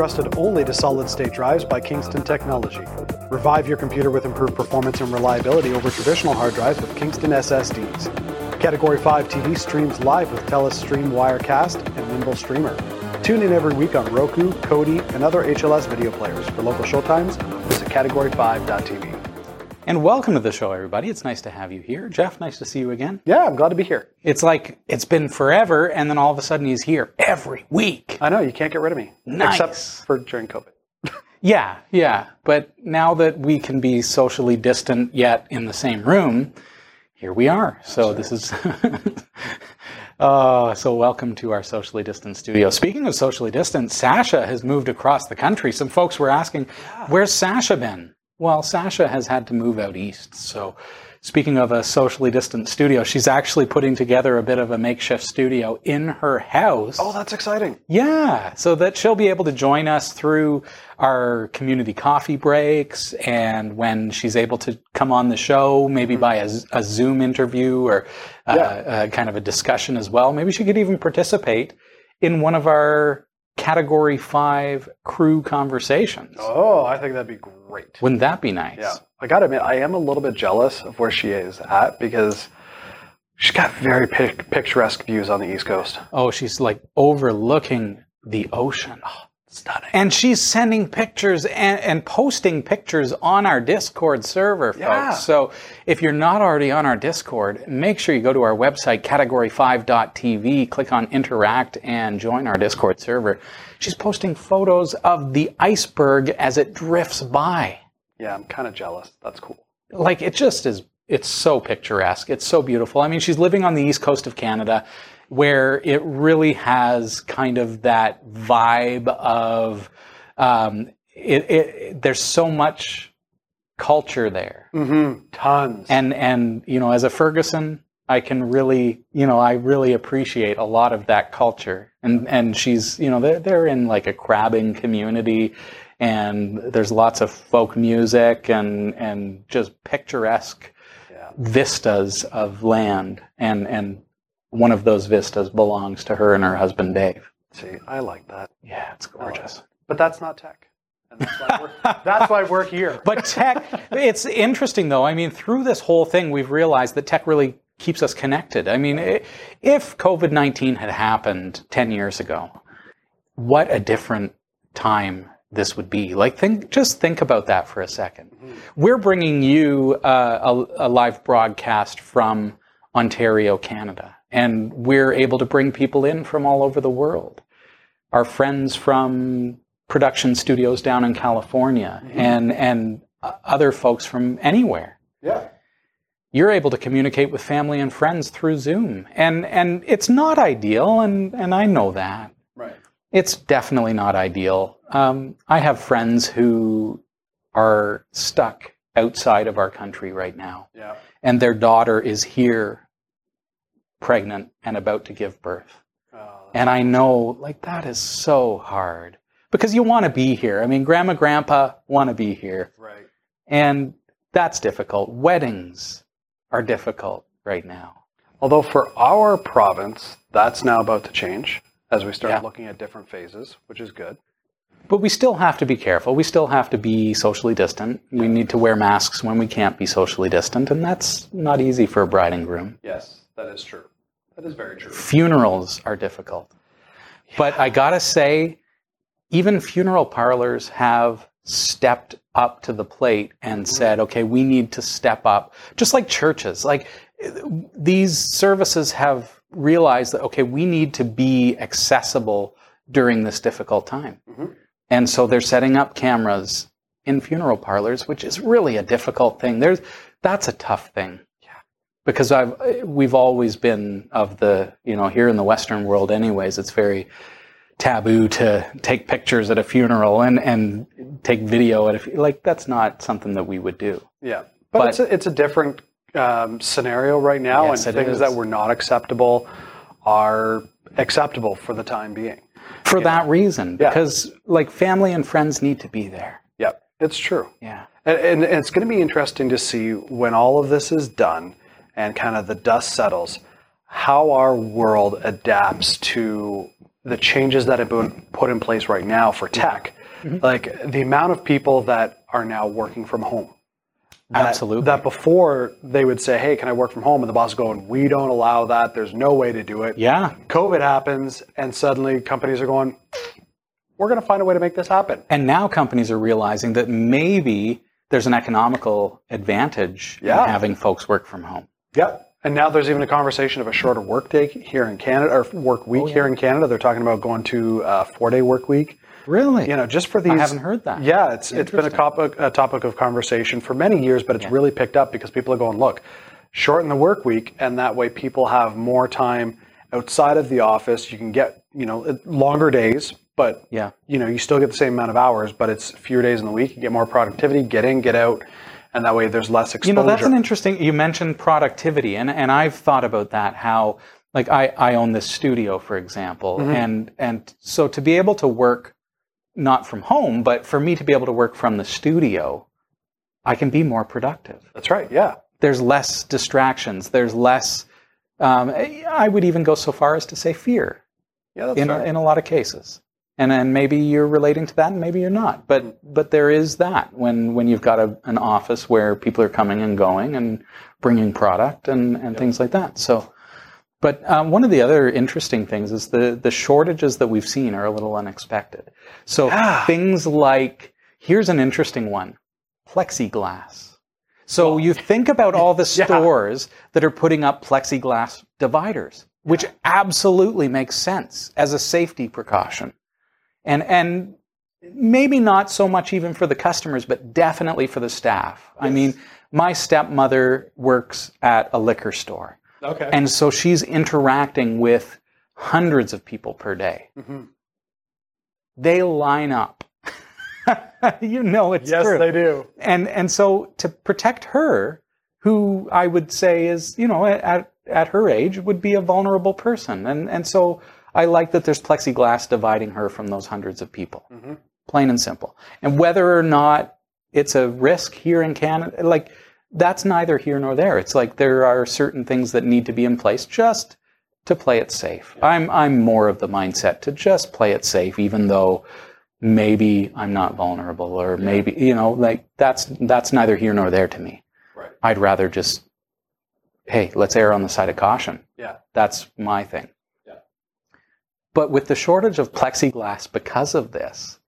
trusted only to solid state drives by Kingston Technology. Revive your computer with improved performance and reliability over traditional hard drives with Kingston SSDs. Category 5 TV streams live with Telestream Wirecast and Nimble Streamer. Tune in every week on Roku, Kodi, and other HLS video players. For local showtimes, visit category5.tv. And welcome to the show, everybody. It's nice to have you here. Jeff, nice to see you again. Yeah, I'm glad to be here. It's like it's been forever, and then all of a sudden he's here every week. I know, you can't get rid of me. Nice. Except for during COVID. Yeah, yeah. But now that we can be socially distant yet in the same room, here we are. So this is. Uh, so welcome to our socially distant studio. Speaking of socially distant, Sasha has moved across the country. Some folks were asking, "Where's Sasha been?" Well, Sasha has had to move out east. So, speaking of a socially distant studio, she's actually putting together a bit of a makeshift studio in her house. Oh, that's exciting. Yeah, so that she'll be able to join us through our community coffee breaks and when she's able to come on the show, maybe by a, a Zoom interview or uh, Yeah. uh, kind of a discussion as well. Maybe she could even participate in one of our category five crew conversations. Oh, I think that'd be great. Wouldn't that be nice? Yeah. I gotta admit, I am a little bit jealous of where she is at because she's got very pic- picturesque views on the East Coast. Oh, she's like overlooking the ocean. Ah. Stunning. And she's sending pictures and, and posting pictures on our Discord server, folks. Yeah. So if you're not already on our Discord, make sure you go to our website, category5.tv, click on interact, and join our Discord server. She's posting photos of the iceberg as it drifts by. Yeah, I'm kind of jealous. That's cool. Like, it just is, it's so picturesque. It's so beautiful. I mean, she's living on the east coast of Canada where it really has kind of that vibe of, um, it, it, there's so much culture there. Mm-hmm. Tons. And, and, you know, as a Ferguson, I can really, you know, I really appreciate a lot of that culture. And, and she's, you know, they're, they're in like a crabbing community and there's lots of folk music and, and just picturesque yeah. vistas of land. And, and one of those vistas belongs to her and her husband, Dave. See, I like that. Yeah, it's gorgeous. But that's not tech. And that's why we're, that's why we're here. But tech, it's interesting though. I mean, through this whole thing, we've realized that tech really keeps us connected. I mean, i- if COVID 19 had happened 10 years ago, what a different time this would be. Like, think, just think about that for a 2nd We're bringing you uh, a, a live broadcast from Ontario, Canada, and we're able to bring people in from all over the world. Our friends from production studios down in California and, and uh, other folks from anywhere yeah. you're able to communicate with family and friends through Zoom. And and it's not ideal, and, and I know that. Right. It's definitely not ideal. Um, I have friends who are stuck outside of our country right now, Yeah. and their daughter is here, pregnant and about to give birth. Uh, And I know, like, that is so hard because you want to be here. I mean, grandma, grandpa want to be here. right. And that's difficult. Weddings are difficult right now. Although for our province, that's now about to change as we start Yeah. looking at different phases, which is good. But we still have to be careful. We still have to be socially distant. We need to wear masks when we can't be socially distant, and that's not easy for a bride and groom. Yes, that is true. That is very true. Funerals are difficult. But I gotta say, even funeral parlors have stepped up to the plate and said, okay, we need to step up. Just like churches. Like these services have realized that, okay, we need to be accessible during this difficult time. Mhm. And so they're setting up cameras in funeral parlors, which is really a difficult thing. There's, that's a tough thing. Because I've, we've always been of the, you know, here in the Western world anyways, it's very taboo to take pictures at a funeral and, and take video at a, like, that's not something that we would do. Yeah, but, But- it's a, it's a different um, scenario right now, Yes, and things is. that were not acceptable are acceptable for the time being. For that reason, Yeah. because like family and friends need to be there. Yep, it's true. Yeah. And, and it's going to be interesting to see when all of this is done and kind of the dust settles, how our world adapts to the changes that have been put in place right now for mm-hmm. tech, mm-hmm. like the amount of people that are now working from home. That- Absolutely. That before they would say, "Hey, can I work from home?" and the boss is going, "We don't allow that. There's no way to do it." yeah. COVID happens, and suddenly companies are going, "We're going to find a way to make this happen." And now companies are realizing that maybe there's an economical advantage Yeah. in having folks work from home. Yep. And now there's even a conversation of a shorter work day here in Canada, or work week oh, here in Canada. They're talking about going to a four day work week. Really? You know, just for these. I haven't heard that. Yeah, it's it's been a topic a topic of conversation for many years, but it's really picked up because people are going, look, shorten the work week, and that way people have more time outside of the office. You can get you know longer days, but Yeah. you know you still get the same amount of hours, but it's fewer days in the week. You get more productivity, get in, get out, and that way there's less exposure. You know, that's an interesting. You mentioned productivity, and and I've thought about that. How like I I own this studio, for example, Mm-hmm. and and so to be able to work not from home, but for me to be able to work from the studio, I can be more productive. that's right. Yeah. There's less distractions. There's less. Um, I would even go so far as to say fear Yeah, that's in in a lot of cases. And maybe you're relating to that, and maybe you're not. But but there is that when when you've got a, an office where people are coming and going and bringing product and and things like that. So, but um, one of the other interesting things is the the shortages that we've seen are a little unexpected. So Yeah. things like here's an interesting one, plexiglass. So you think about all the Yeah. stores that are putting up plexiglass dividers, which absolutely makes sense as a safety precaution. And and maybe not so much even for the customers, but definitely for the staff. I mean, my stepmother works at a liquor store. Okay. And so she's interacting with hundreds of people per day. Mhm. They line up. you know it's yes, true they do. and and so to protect her who i would say is you know at at her age would be a vulnerable person and and so i like that there's plexiglass dividing her from those hundreds of people Mhm. plain and simple and whether or not it's a risk here in canada like that's neither here nor there it's like there are certain things that need to be in place just to play it safe i'm i'm more of the mindset to just play it safe even though maybe I'm not vulnerable or maybe you know like that's that's neither here nor there to me. Right. I'd rather just hey, let's err on the side of caution. Yeah. That's my thing. Yeah. But with the shortage of plexiglass because of this,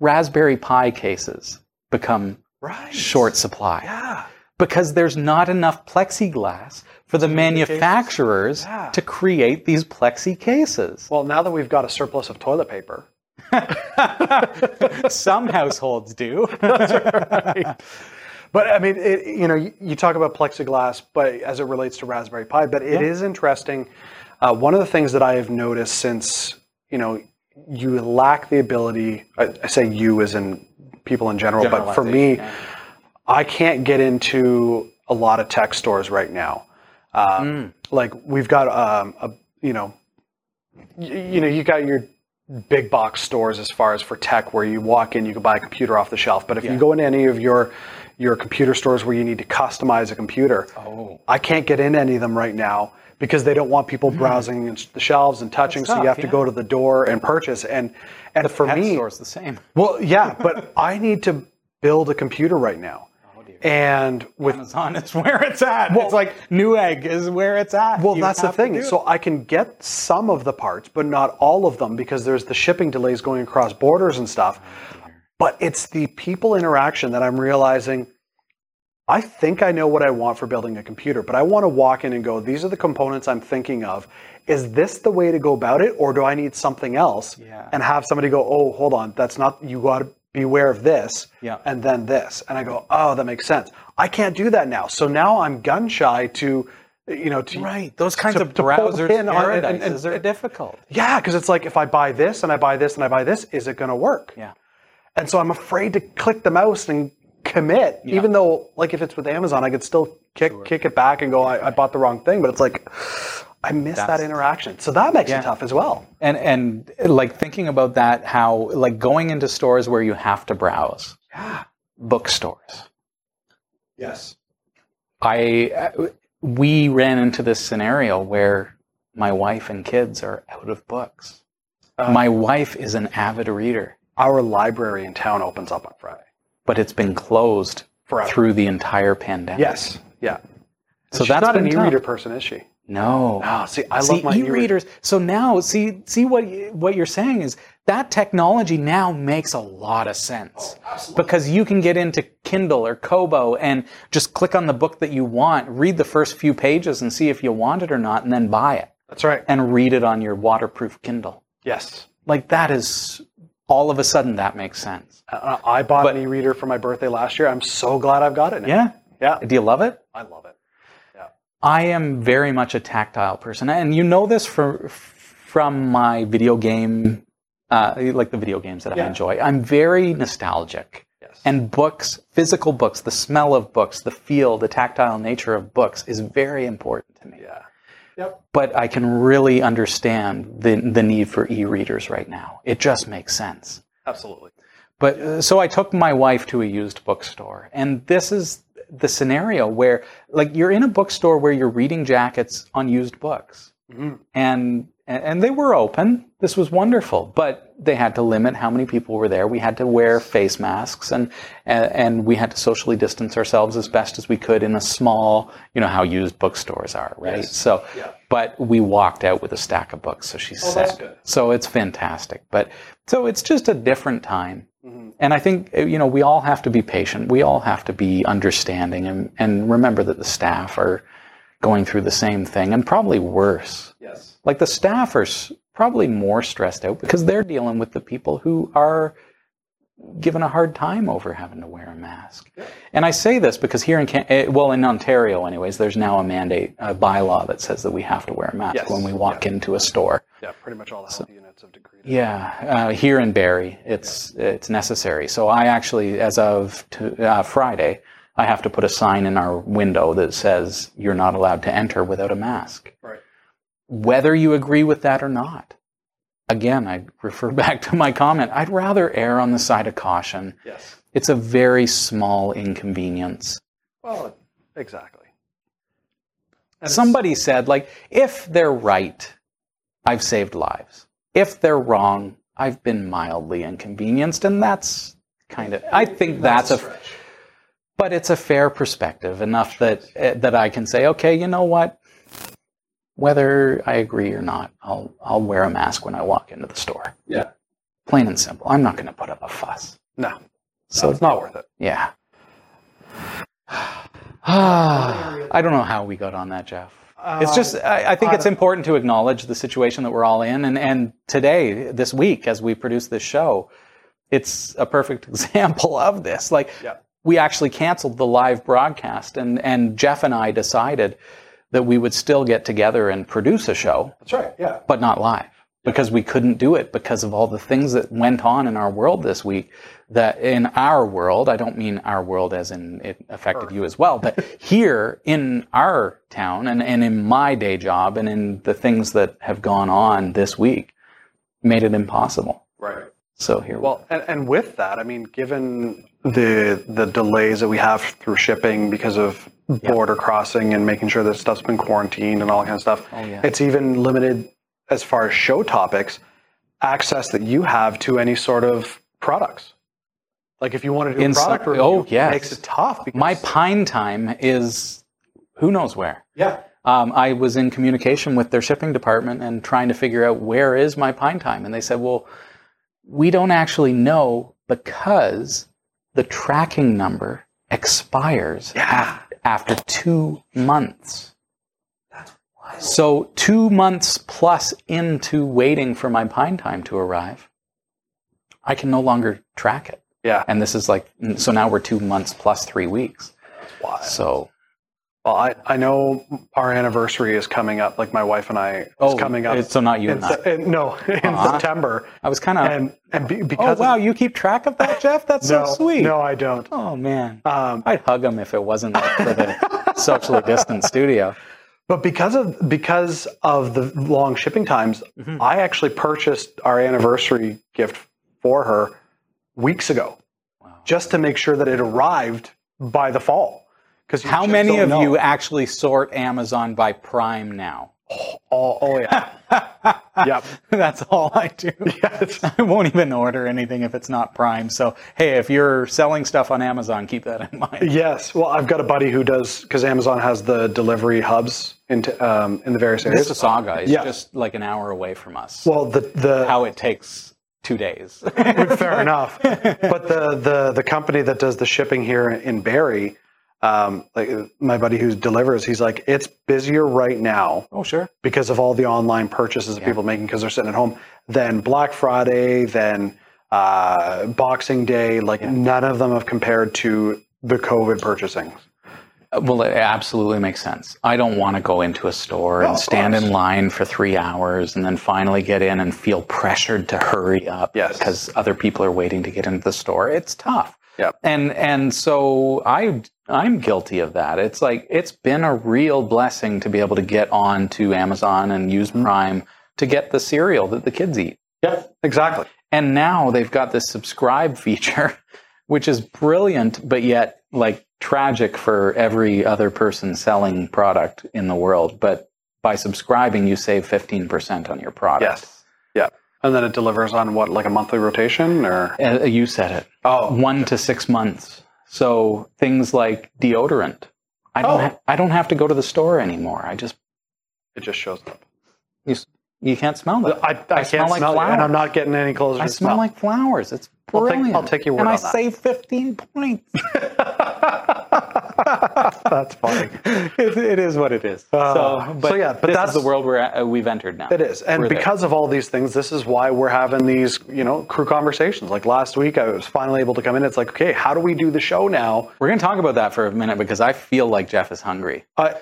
Raspberry Pi cases become Right. short supply Yeah. because there's not enough plexiglass for the manufacturers Yeah. to create these plexi cases. Well, now that we've got a surplus of toilet paper, Some households do. But I mean, it, you know, you, you talk about plexiglass, but as it relates to Raspberry Pi, but it is interesting. Uh, one of the things that I have noticed since you know you lack the ability. I, I say you as in people in general, but for me, Generalization, I can't get into a lot of tech stores right now. Um, Like we've got um, a you know, y- you know, you got your big box stores as far as for tech, where you walk in, you can buy a computer off the shelf. But if you go into any of your your computer stores where you need to customize a computer, Oh. I can't get in any of them right now because they don't want people hmm. browsing in the shelves and touching. so you tough, have to go to the door and purchase. And and for Pet me, store's the same. well, yeah, but I need to build a computer right now. Oh. And with Amazon is where it's at. it's like Newegg is where it's at. well, You that's the thing. So I can get some of the parts, but not all of them because there's the shipping delays going across borders and stuff. Oh, but it's the people interaction that I'm realizing. I think I know what I want for building a computer, but I want to walk in and go, these are the components I'm thinking of. Is this the way to go about it, or do I need something else? Yeah. And have somebody go, oh, hold on, that's not, you got to be aware of this, Yeah. and then this. And I go, oh, that makes sense. I can't do that now. So now I'm gun shy to, you know, to, right, those kinds to- of browsers in on- and- and- paradises are difficult. yeah, because it's like if I buy this and I buy this and I buy this, is it going to work? Yeah. And so I'm afraid to click the mouse and commit, even though, like, if it's with Amazon, I could still kick kick it back and go, I, I bought the wrong thing. But it's like, I miss that interaction. So that makes Yeah. it tough as well. And and like thinking about that, how like going into stores where you have to browse, bookstores. Yes. I we ran into this scenario where my wife and kids are out of books. Uh. My wife is an avid reader, Our library in town opens up on Friday. But it's been closed Forever. through the entire pandemic. Yes. Yeah. So She's that's not an e-reader person, is she? No. Oh, see, I see, love my e-reader. e-readers. So now, see, see what what you're saying is that technology now makes a lot of sense oh, because you can get into Kindle or Kobo and just click on the book that you want, read the first few pages, and see if you want it or not, and then buy it That's right. and read it on your waterproof Kindle. Yes. Like that is all of a sudden that makes sense. Uh, I bought an e-reader for my birthday last year. I'm so glad I've got it now. Yeah. Yeah. Do you love it? I love it. Yeah. I am very much a tactile person, and you know this for, from my video game, uh, like the video games that I enjoy. I'm very nostalgic, Yes. and books, physical books, the smell of books, the feel, the tactile nature of books is very important to me. yeah. Yep. But I can really understand the the need for e-readers right now. It just makes sense. Absolutely. But uh, so I took my wife to a used bookstore, and this is the scenario where, like, you're in a bookstore where you're reading jackets on used books, Mhm. and and they were open. This was wonderful, but they had to limit how many people were there. We had to wear face masks, and and, and we had to socially distance ourselves as best as we could in a small, you know, how used bookstores are, right? Yes. So, Yeah. but we walked out with a stack of books, so she Oh, said. So it's fantastic. But so it's just a different time. Mm-hmm. And I think, you know, we all have to be patient. We all have to be understanding and, and remember that the staff are going through the same thing and probably worse. Yes. Like the staff are probably more stressed out because they're dealing with the people who are given a hard time over having to wear a mask. And I say this because here in Can- eh, well in Ontario anyways, there's now a mandate, a bylaw that says that we have to wear a mask Yes. when we walk into a store. Yeah. Pretty much all the health units have decreed. Yeah, uh, here in Barrie, it's it's necessary. So I actually, as of to, uh, Friday, I have to put a sign in our window that says you're not allowed to enter without a mask, Right. Whether you agree with that or not. Again, I refer back to my comment. I'd rather err on the side of caution. Yes. It's a very small inconvenience. Well, exactly. And Somebody said, like, if they're right, I've saved lives. If they're wrong, I've been mildly inconvenienced, and that's kind of. I think that's, a, stretch. but it's a fair perspective enough that uh, that I can say, okay, you know what? Whether I agree or not, I'll I'll wear a mask when I walk into the store. Yeah. Plain and simple. I'm not going to put up a fuss. No. So So it's not worth it. yeah. I don't know how we got on that, Jeff. It's just, um, I, I think it's important to acknowledge the situation that we're all in. And, and today, this week, as we produce this show, it's a perfect example of this. Like, Yeah. we actually canceled the live broadcast, and, and Jeff and I decided that we would still get together and produce a show, That's right. Yeah. but not live because we couldn't do it because of all the things that went on in our world this week that in our world i don't mean our world as in it affected you as well but here in our town and, and in my day job and in the things that have gone on this week made it impossible Right. so here we Well, and, and with that, I mean, given the the delays that we have through shipping because of border crossing and making sure that stuff's been quarantined and all that kind of stuff, Oh, yeah. it's even limited as far as show topics, access that you have to any sort of products. Like if you want to do In a product review, oh, yes. it makes it tough. Because, my PineTime is who knows where yeah, um, I was in communication with their shipping department and trying to figure out where is my PineTime. And they said, well, we don't actually know because the tracking number expires Yeah. Af- after two months. So, two months plus into waiting for my PineTime to arrive, I can no longer track it. yeah. And this is like, so now we're two months plus three weeks. Why? So, Well, I, I know our anniversary is coming up. Like my wife and I is oh, coming up. So, not you in, and I. In- no, in Uh-huh. September, I was kind of. and and be, Oh because wow, of, you keep track of that, Jeff? That's no, so sweet. No, I don't. Oh man, Um, I'd hug him if it wasn't like for the socially distant studio. but because of because of the long shipping times, Mm-hmm. I actually purchased our anniversary gift for her weeks ago, Wow. just to make sure that it arrived by the fall. Because How many of you actually sort Amazon by Prime now? Oh, oh yeah. yep. That's all I do. Yes. I won't even order anything if it's not Prime. So, hey, if you're selling stuff on Amazon, keep that in mind. Yes. Well, I've got a buddy who does because Amazon has the delivery hubs into um, in the various areas. Mississauga is Yeah. just like an hour away from us. Well, the the How it takes two days. fair enough. But the the the company that does the shipping here in Barrie, um, like my buddy who delivers, he's like, it's busier right now oh, sure. because of all the online purchases that people are making because they're sitting at home. than Black Friday, than uh, Boxing Day, like none of them have compared to the COVID purchasing. Well, it absolutely makes sense. I don't want to go into a store and of stand course. in line for three hours and then finally get in and feel pressured to hurry up Yes. because other people are waiting to get into the store. It's tough. Yep. And and so I I'm guilty of that. It's like it's been a real blessing to be able to get on to Amazon and use Mm-hmm. Prime to get the cereal that the kids eat. Yeah, exactly. And now they've got this subscribe feature, which is brilliant, but yet like tragic for every other person selling product in the world. But by subscribing, you save 15% on your product. Yes. Yeah. And then it delivers on what, like a monthly rotation or? Uh, you said it. Oh, One to six months. So things like deodorant. I don't, Oh. ha- I don't have to go to the store anymore. I just, it just shows up. you, you can't smell that. I, I, can't smell like smell it, and. I'm not getting any closer I to smell like flowers. It's I'll take- brilliant. I'll take your word And I on that. save 15 points. That's funny. it, it is what it is. Uh, so, but so yeah, but this that's- is the world we're at, uh, we've entered now. It is, and We're there. because of all these things, this is why we're having these, you know, crew conversations. Like last week, I was finally able to come in. It's like, okay, how do we do the show now? we're going to talk about that for a minute because I feel like Jeff is hungry. I,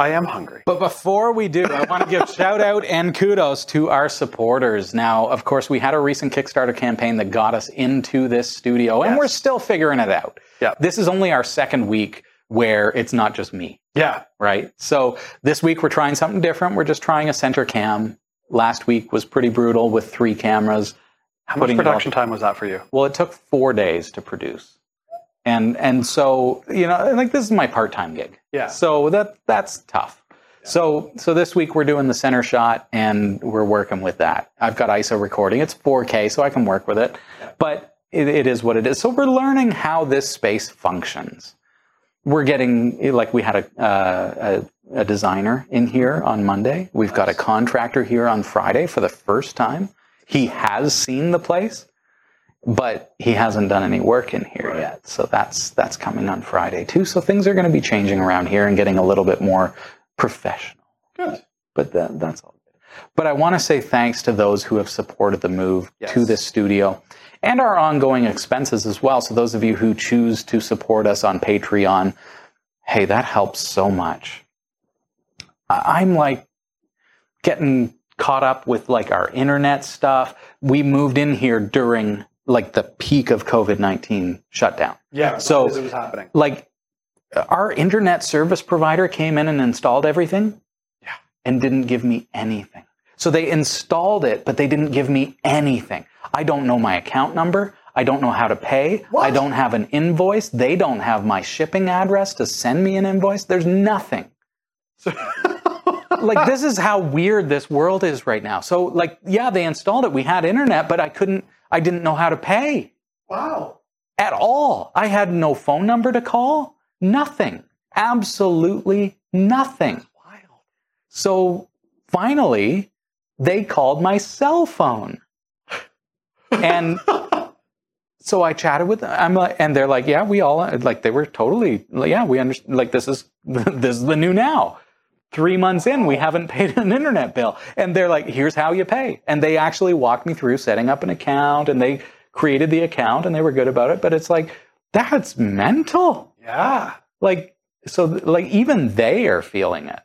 I am hungry. But before we do, I want to give shout out and kudos to our supporters. Now, of course, we had a recent Kickstarter campaign that got us into this studio, and Yes. we're still figuring it out. Yeah. This is only our second week where it's not just me. Yeah, right? So this week we're trying something different. We're just trying a center cam. Last week was pretty brutal with three cameras. how much production time was that for you? Well, it took four days to produce, and and so you know, like this is my part time gig. Yeah. So that that's tough. So so this week we're doing the center shot and we're working with that. I've got ISO recording. It's 4K, so I can work with it. But it, it is what it is. So we're learning how this space functions. We're getting like we had a, uh, a a designer in here on Monday. We've got a contractor here on Friday for the first time. He has seen the place, but he hasn't done any work in here yet. So that's that's coming on Friday too. So things are going to be changing around here and getting a little bit more professional. Good. But that, that's all good. But I want to say thanks to those who have supported the move Yes. to this studio and our ongoing expenses as well. So those of you who choose to support us on Patreon, hey, that helps so much. I'm like getting caught up with like our internet stuff. We moved in here during like the peak of COVID 19 shutdown. Yeah. So- it was happening. Like our internet service provider came in and installed everything Yeah. and didn't give me anything. So they installed it, but they didn't give me anything. I don't know my account number. I don't know how to pay. I don't have an invoice. They don't have my shipping address to send me an invoice. There's nothing. So- like this is how weird this world is right now. So like yeah, they installed it. We had internet, but I couldn't I didn't know how to pay Wow. at all. I had no phone number to call. Nothing. Absolutely nothing. Wild. So finally, they called my cell phone. And so I chatted with them. I'm like, and they're like, yeah, we all like they were totally like, yeah, we understand. Like this is this is the new now. Three months in, we haven't paid an internet bill, and they're like, here's how you pay. And they actually walked me through setting up an account, and they created the account, and they were good about it. But it's like that's mental. Yeah. Like so, like even they are feeling it,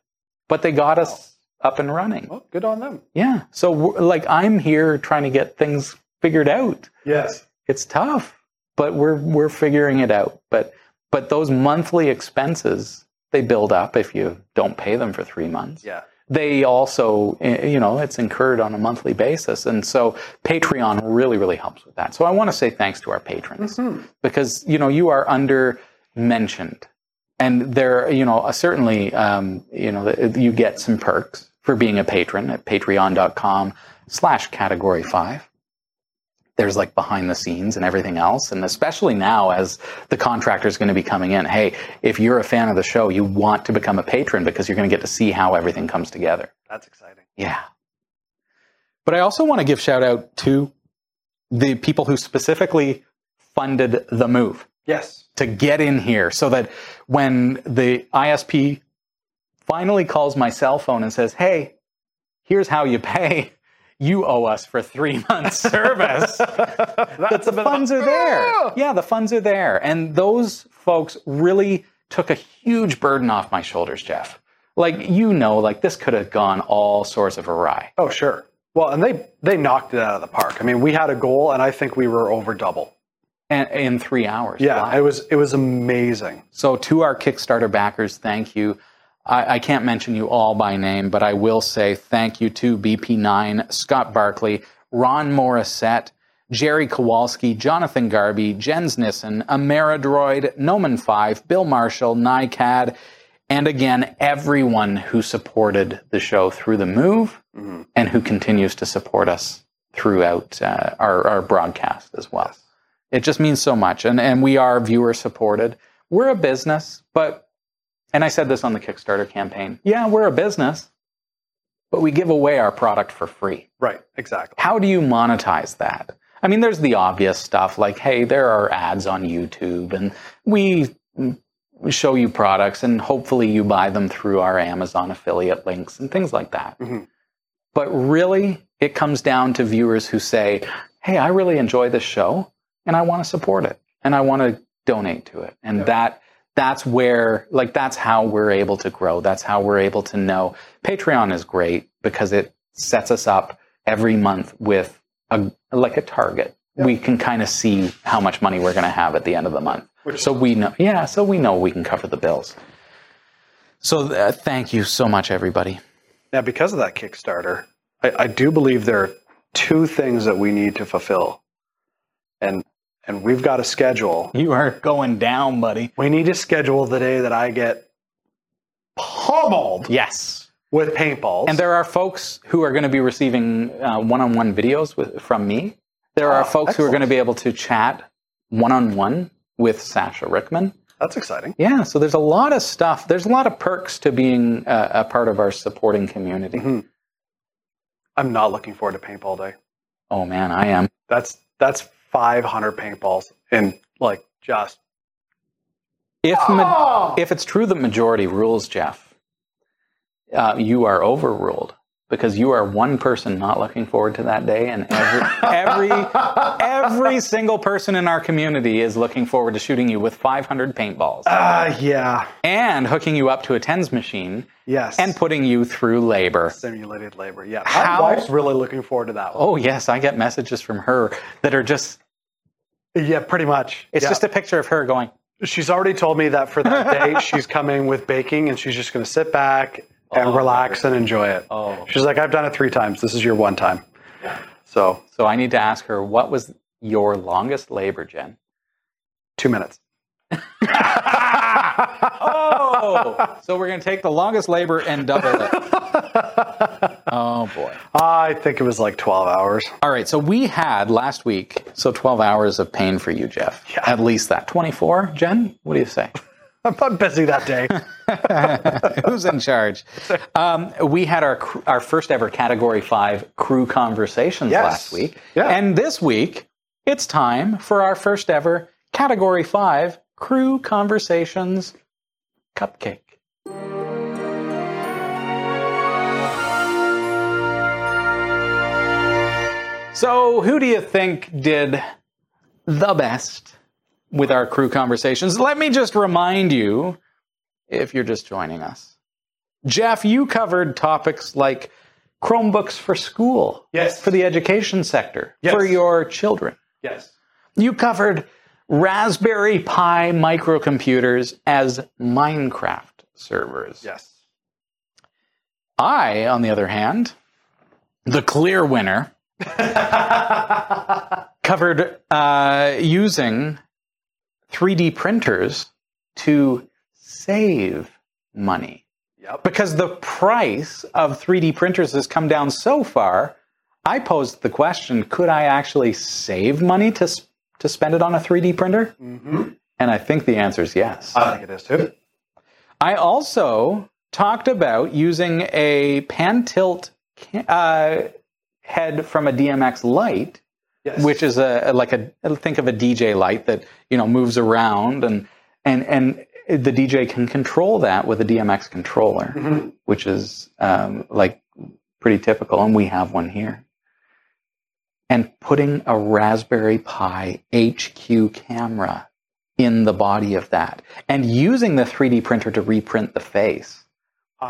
but they got us up and running. Well, good on them. Yeah. So like I'm here trying to get things figured out. Yes. It's tough, but we're we're figuring it out. But but those monthly expenses they build up if you don't pay them for 3 months. Yeah. They also eh, you know, it's incurred on a monthly basis. And so Patreon really really helps with that. So I want to say thanks to our patrons because you know, you are under mentioned and there you know uh, certainly um, you know you get some perks for being a patron at patreon.com slash category five. There's like behind the scenes and everything else. And especially now as the contractor is going to be coming in. Hey, if you're a fan of the show, you want to become a patron because you're going to get to see how everything comes together. That's exciting. Yeah. But I also want to give shout out to the people who specifically funded the move Yes. to get in here so that when the ISP finally calls my cell phone and says, Hey, here's how you pay. You owe us for three months service. That's the funds are there. Yeah, the funds are there. And those folks really took a huge burden off my shoulders, Jeff. Like, you know, like this could have gone all sorts of awry. Oh, sure. Well, and they they knocked it out of the park. I mean, we had a goal, and I think we were over double. And in three hours. Yeah, Wow. it was it was amazing. So, to our Kickstarter backers, thank you. I, I can't mention you all by name, but I will say thank you to BP9, Scott Barkley, Ron Morissette, Jerry Kowalski, Jonathan Garby, Jens Nissen, Ameridroid, Noman5, Bill Marshall, NICAD, and again, everyone who supported the show through the move and who continues to support us throughout uh, our, our broadcast as well. It just means so much. And, and we are viewer supported. We're a business, but, and I said this on the Kickstarter campaign. Yeah, we're a business, but we give away our product for free. Right. Exactly. How do you monetize that? I mean, there's the obvious stuff like, hey, there are ads on YouTube and we show you products and hopefully you buy them through our Amazon affiliate links and things like that. Mhm. But really, it comes down to viewers who say, hey, I really enjoy this show and I want to support it and I want to donate to it. And that that's where like that's how we're able to grow. That's how we're able to know Patreon is great because it sets us up every month with a like a target. We can kind of see how much money we're going to have at the end of the month. Which- so we know, yeah, so we know we can cover the bills. So uh, thank you so much, everybody. Now, because of that Kickstarter, I, I do believe there are two things that we need to fulfill, and and we've got a schedule. You are going down, buddy. We need to schedule the day that I get pummeled Yes. with paintballs. And there are folks who are going to be receiving uh, one-on-one videos with, from me. There are Oh, folks who are going to be able to chat one-on-one with Sasha Rickman. That's exciting. Yeah, so there's a lot of stuff. There's a lot of perks to being uh, a part of our supporting community. Mhm. I'm not looking forward to paintball day. Oh man, I am. That's that's 500 paintballs in like just. If ma- if it's true that majority rules, Jeff, uh, you are overruled because you are one person not looking forward to that day, and every every every single person in our community is looking forward to shooting you with 500 paintballs Ah, yeah. and hooking you up to a TENS machine Yes. and putting you through labor. simulated labor. Yeah. How- My wife's really looking forward to that one. Oh yes, I get messages from her that are just. Yeah, pretty much. It's Yeah. just a picture of her going. She's already told me that for that day, she's coming with baking and she's just going to sit back and Oh, relax and enjoy it. Oh. She's like, I've done it three times. This is your one time. So, So I need to ask her what was your longest labor, Jen? two minutes. Oh, so we're going to take the longest labor and double it. Oh boy. I think it was like 12 hours. All right, so we had last week, so 12 hours of pain for you, Jeff. Yeah. At least that. 24, Jen? What do you say? I'm busy that day. Who's in charge? Um, we had our our first ever Category 5 crew conversations Yes. last week. Yeah. And this week, it's time for our first ever Category 5 crew conversations cupcake. So, who do you think did the best with our crew conversations? Let me just remind you, if you're just joining us, Jeff, you covered topics like Chromebooks for school, Yes. for the education sector, Yes. for your children. yes. You covered Raspberry Pi microcomputers as Minecraft servers. Yes. I, on the other hand, the clear winner, covered uh, using 3D printers to save money. Yep. Because the price of 3D printers has come down so far, I posed the question could I actually save money to, to spend it on a 3D printer? Mm-hmm. And I think the answer is yes. I think it is too. I also talked about using a pan tilt uh, head from a DMX light, Yes. which is a like a think of a DJ light that you know moves around and and and the DJ can control that with a DMX controller, Mhm. which is um, like pretty typical, and we have one here. And putting a Raspberry Pi HQ camera in the body of that, and using the 3D printer to reprint the face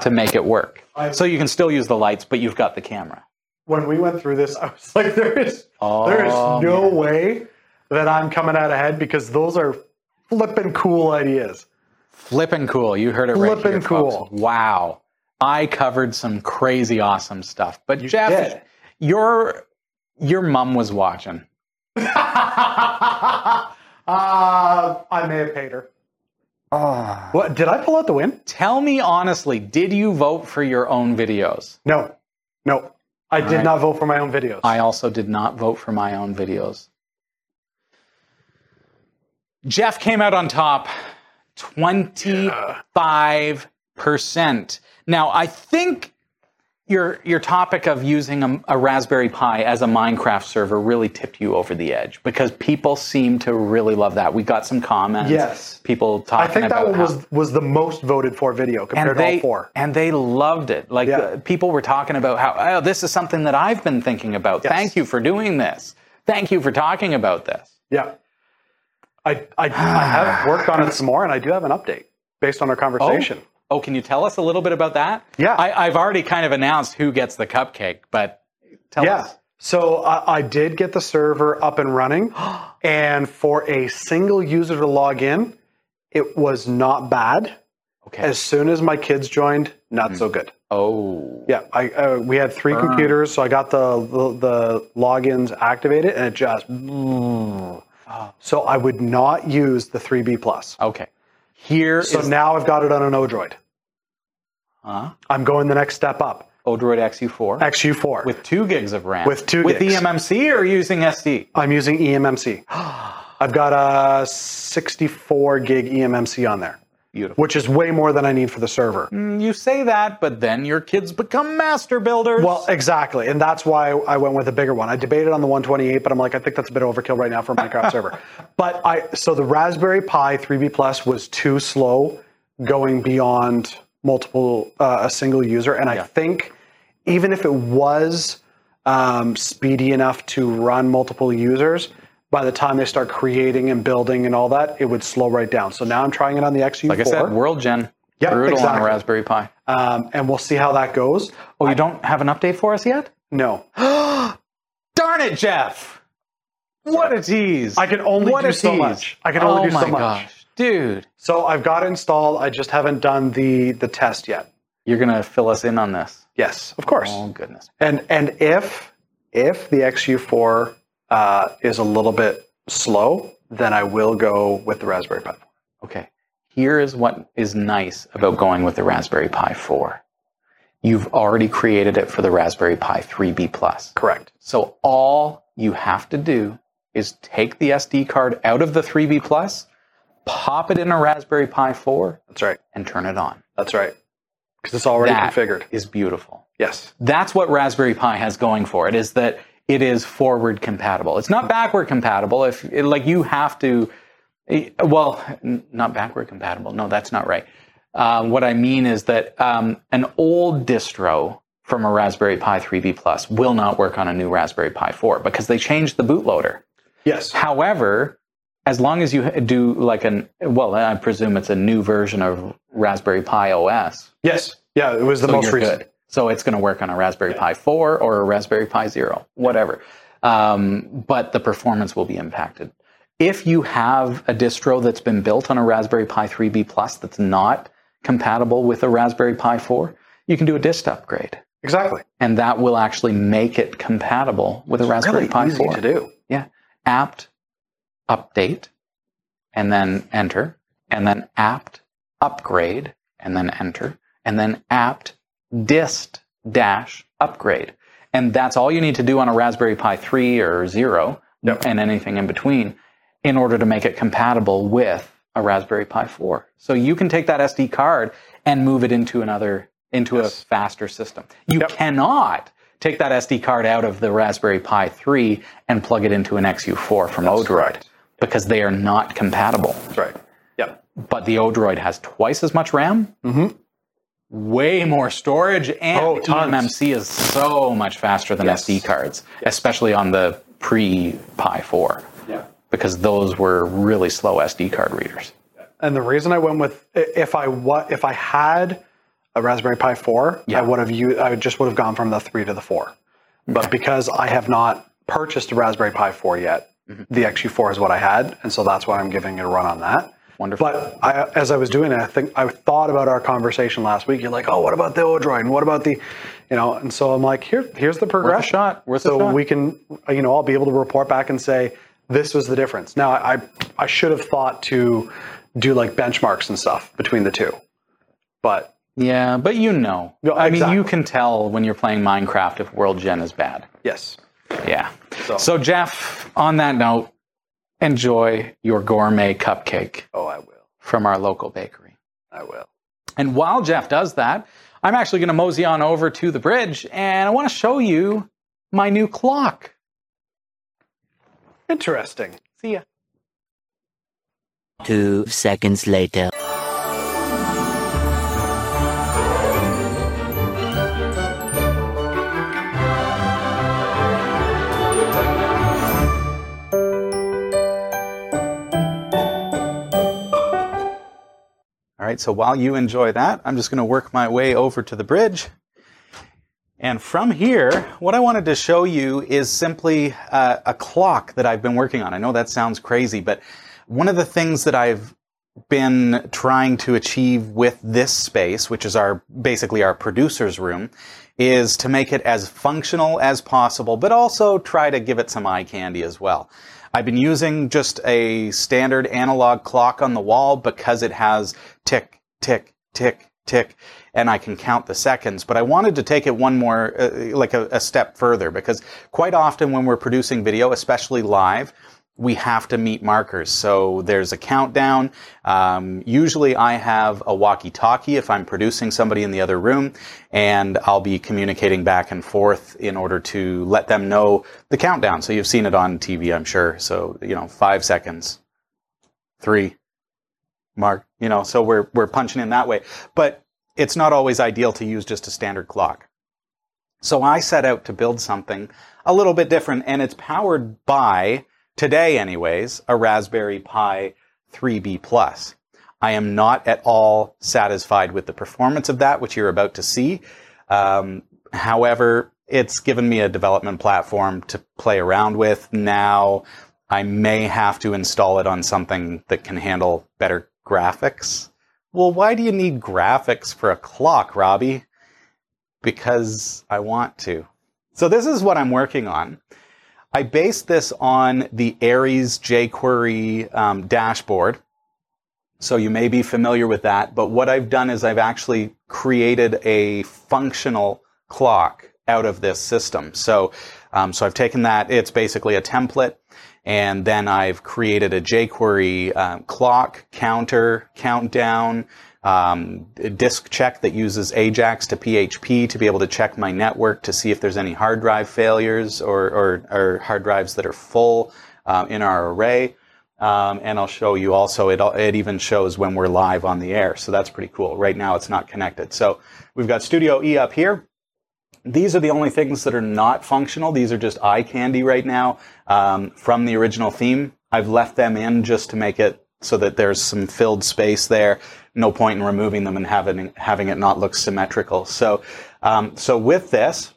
to make it work. So you can still use the lights, but you've got the camera. When we went through this, I was like, there is there is Oh, no man. way that I'm coming out ahead because those are flipping cool ideas. Flippin' cool. You heard it right here, folks. cool. Wow. I covered some crazy awesome stuff. But Jeff, did. your your mom was watching. uh, I may have paid her. What did I pull out the win? Tell me honestly, did you vote for your own videos? No, no, I did right. not vote for my own videos. I also did not vote for my own videos. Jeff came out on top 25%. Now, I think your your topic of using a, a Raspberry Pi as a Minecraft server really tipped you over the edge because people seem to really love that. We got some comments. Yes. People talking. I think that one was was the most voted for video compared and to they all four. and they loved it. Like Yeah. uh, people were talking about how oh, this is something that I've been thinking about. Yes. Thank you for doing this. Thank you for talking about this. Yeah, I I, I have worked on it some more, and I do have an update based on our conversation. Oh, can you tell us a little bit about that? Yeah. I, I've already kind of announced who gets the cupcake, but tell Yeah. us. So I, I did get the server up and running, and for a single user to log in, it was not bad. Okay. As soon as my kids joined, not so good. oh. Yeah, I uh, we had three Burn. computers, so I got the, the the logins activated, and it just. So I would not use the 3B plus. Okay. Here. So now I've got it on an Odroid. Huh? I'm going the next step up. Odroid XU4 XU4. with two gigs of RAM. With two with gigs. eMMC or using SD. I'm using eMMC. I've got a 64 gig eMMC on there, Beautiful. which is way more than I need for the server. Mm, You say that, but then your kids become master builders. Well, exactly, and that's why I went with a bigger one. I debated on the 128, but I'm like, I think that's a bit overkill right now for a Minecraft server. But I, so the Raspberry Pi 3B Plus was too slow going beyond multiple uh, a single user, and I think even if it was um, speedy enough to run multiple users. By the time they start creating and building and all that, it would slow right down. So now I'm trying it on the XU4, like I said, World Gen. Yeah, brutal on a. Raspberry Pi. um, and we'll see how that goes. Oh, you don't have an update for us yet? No, Darn it, Jeff! What a tease! I can only what do so tease. much. I can only oh do so my much. gosh, dude! So I've got it installed. I just haven't done the the test yet. You're gonna fill us in on this. Yes, of course. Oh goodness. And and if if the XU4 uh, is a little bit slow, then I will go with the Raspberry Pi. 4. Okay. Here is what is nice about going with the Raspberry Pi 4. You've already created it for the Raspberry Pi 3B Plus. Correct. So all you have to do is take the SD card out of the 3B Plus, pop it in a Raspberry Pi 4, That's right. and turn it on. That's right. Because it's already That configured. is beautiful. Yes. That's what Raspberry Pi has going for it is that it is forward compatible. It's not backward compatible. If like you have to, eh, well, not backward compatible. No, that's not right. Uh, what I mean is that um, an old distro from a Raspberry Pi 3B Plus will not work on a new Raspberry Pi 4 because they changed the bootloader. Yes. However, as long as you do like an well, I presume it's a new version of Raspberry Pi OS. Yes. Yeah. It was the So most recent. good. So it's going to work on a Raspberry Pi 4 or a Raspberry Pi Zero, whatever. Um, but the performance will be impacted. If you have a distro that's been built on a Raspberry Pi 3B Plus that's not compatible with a Raspberry Pi 4, you can do a dist upgrade. Exactly. And that will actually make it compatible with a Raspberry Really Pi easy 4 to do. yeah, apt update and then enter, and then apt upgrade and then enter, and then apt dist dash upgrade. And that's all you need to do on a Raspberry Pi 3 or 0 Yep. and anything in between in order to make it compatible with a Raspberry Pi 4. So you can take that SD card and move it into another, into Yes. a faster system. You Yep. cannot take that SD card out of the Raspberry Pi 3 and plug it into an XU4 from That's Odroid right. Because they are not compatible. That's right. Yep. But the Odroid has twice as much RAM, Mm-hmm. way more storage, and. Oh, eMMC is so much faster than Yes. SD cards, especially on the pre Pi 4, Yeah. because those were really slow SD card readers. And the reason I went with if I what if I had a Raspberry Pi 4, Yeah. I would have used I just would have gone from the 3 to the 4. But because I have not purchased a Raspberry Pi 4 yet, Mm-hmm. the XU4 is what I had, and so that's why I'm giving it a run on that. Wonderful. But I, as I was doing it, I think I thought about our conversation last week. You're like, "Oh, what about the Odroid? And what about the, you know?" And so I'm like, "Here, here's the progression. shot. Worth so shot. we can, you know, I'll be able to report back and say this was the difference. Now, I I should have thought to do like benchmarks and stuff between the two, but Yeah, but you know. No, I mean, you can tell when you're playing Minecraft if World Gen is bad. yes, Yeah. So- so Jeff, on that note, enjoy your gourmet cupcake oh, I will, from our local bakery. I will. And while Jeff does that, I'm actually going to mosey on over to the bridge and I want to show you my new clock. Interesting. See ya. Two seconds later. Right, so while you enjoy that, I'm just going to work my way over to the bridge. And from here, what I wanted to show you is simply uh, a clock that I've been working on. I know that sounds crazy, but one of the things that I've been trying to achieve with this space, which is our basically our producer's room, is to make it as functional as possible, but also try to give it some eye candy as well. I've been using just a standard analog clock on the wall because it has tick, tick, tick, tick, and I can count the seconds. But I wanted to take it one more, uh, like a, a step further, because quite often when we're producing video, especially live, we have to meet markers. So there's a countdown. Um, usually I have a walkie-talkie if I'm producing somebody in the other room, and I'll be communicating back and forth in order to let them know the countdown. So you've seen it on TV, I'm sure. So, you know, five seconds, three, mark, you know, so we're, we're punching in that way. But it's not always ideal to use just a standard clock. So I set out to build something a little bit different, and it's powered by, today anyways, a Raspberry Pi 3B Plus. I am not at all satisfied with the performance of that, which you're about to see. Um, however, it's given me a development platform to play around with. Now I may have to install it on something that can handle better graphics. Well, why do you need graphics for a clock, Robbie? Because I want to. So this is what I'm working on. I based this on the Aries jQuery um, dashboard. So you may be familiar with that, but what I've done is I've actually created a functional clock out of this system. So, um, so I've taken that. It's basically a template, and then I've created a jQuery um, clock, counter, countdown, um, disk check that uses Ajax to PHP to be able to check my network to see if there's any hard drive failures or, or, or hard drives that are full um, in our array. Um, and I'll show you also, it, it even shows when we're live on the air. So that's pretty cool. Right now it's not connected. So we've got Studio E up here. These are the only things that are not functional. These are just eye candy right now um, from the original theme. I've left them in just to make it so that there's some filled space there. No point in removing them and having having it not look symmetrical. So, um, so with this,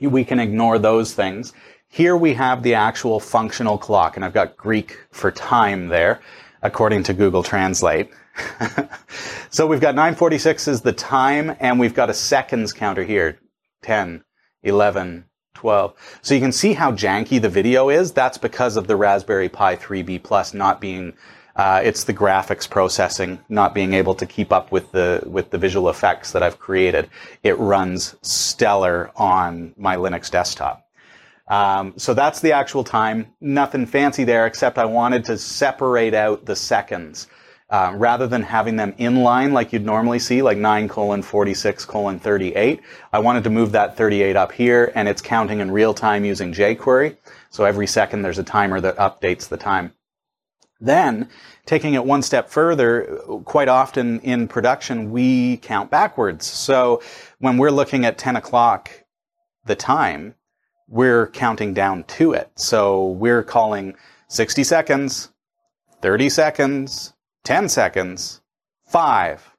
we can ignore those things. Here we have the actual functional clock, and I've got Greek for time there, according to Google Translate. so we've got 946 is the time, and we've got a seconds counter here 10, 11, 12. So you can see how janky the video is. That's because of the Raspberry Pi 3B Plus not being Uh, it's the graphics processing not being able to keep up with the with the visual effects that I've created. It runs stellar on my Linux desktop. Um, so that's the actual time. Nothing fancy there, except I wanted to separate out the seconds. Uh, rather than having them in line like you'd normally see, like 9 colon 46 colon 38, I wanted to move that 38 up here, and it's counting in real time using jQuery. So every second there's a timer that updates the time. Then, taking it one step further, quite often in production, we count backwards. So when we're looking at 10 o'clock, the time, we're counting down to it. So we're calling 60 seconds, 30 seconds, 10 seconds, 5.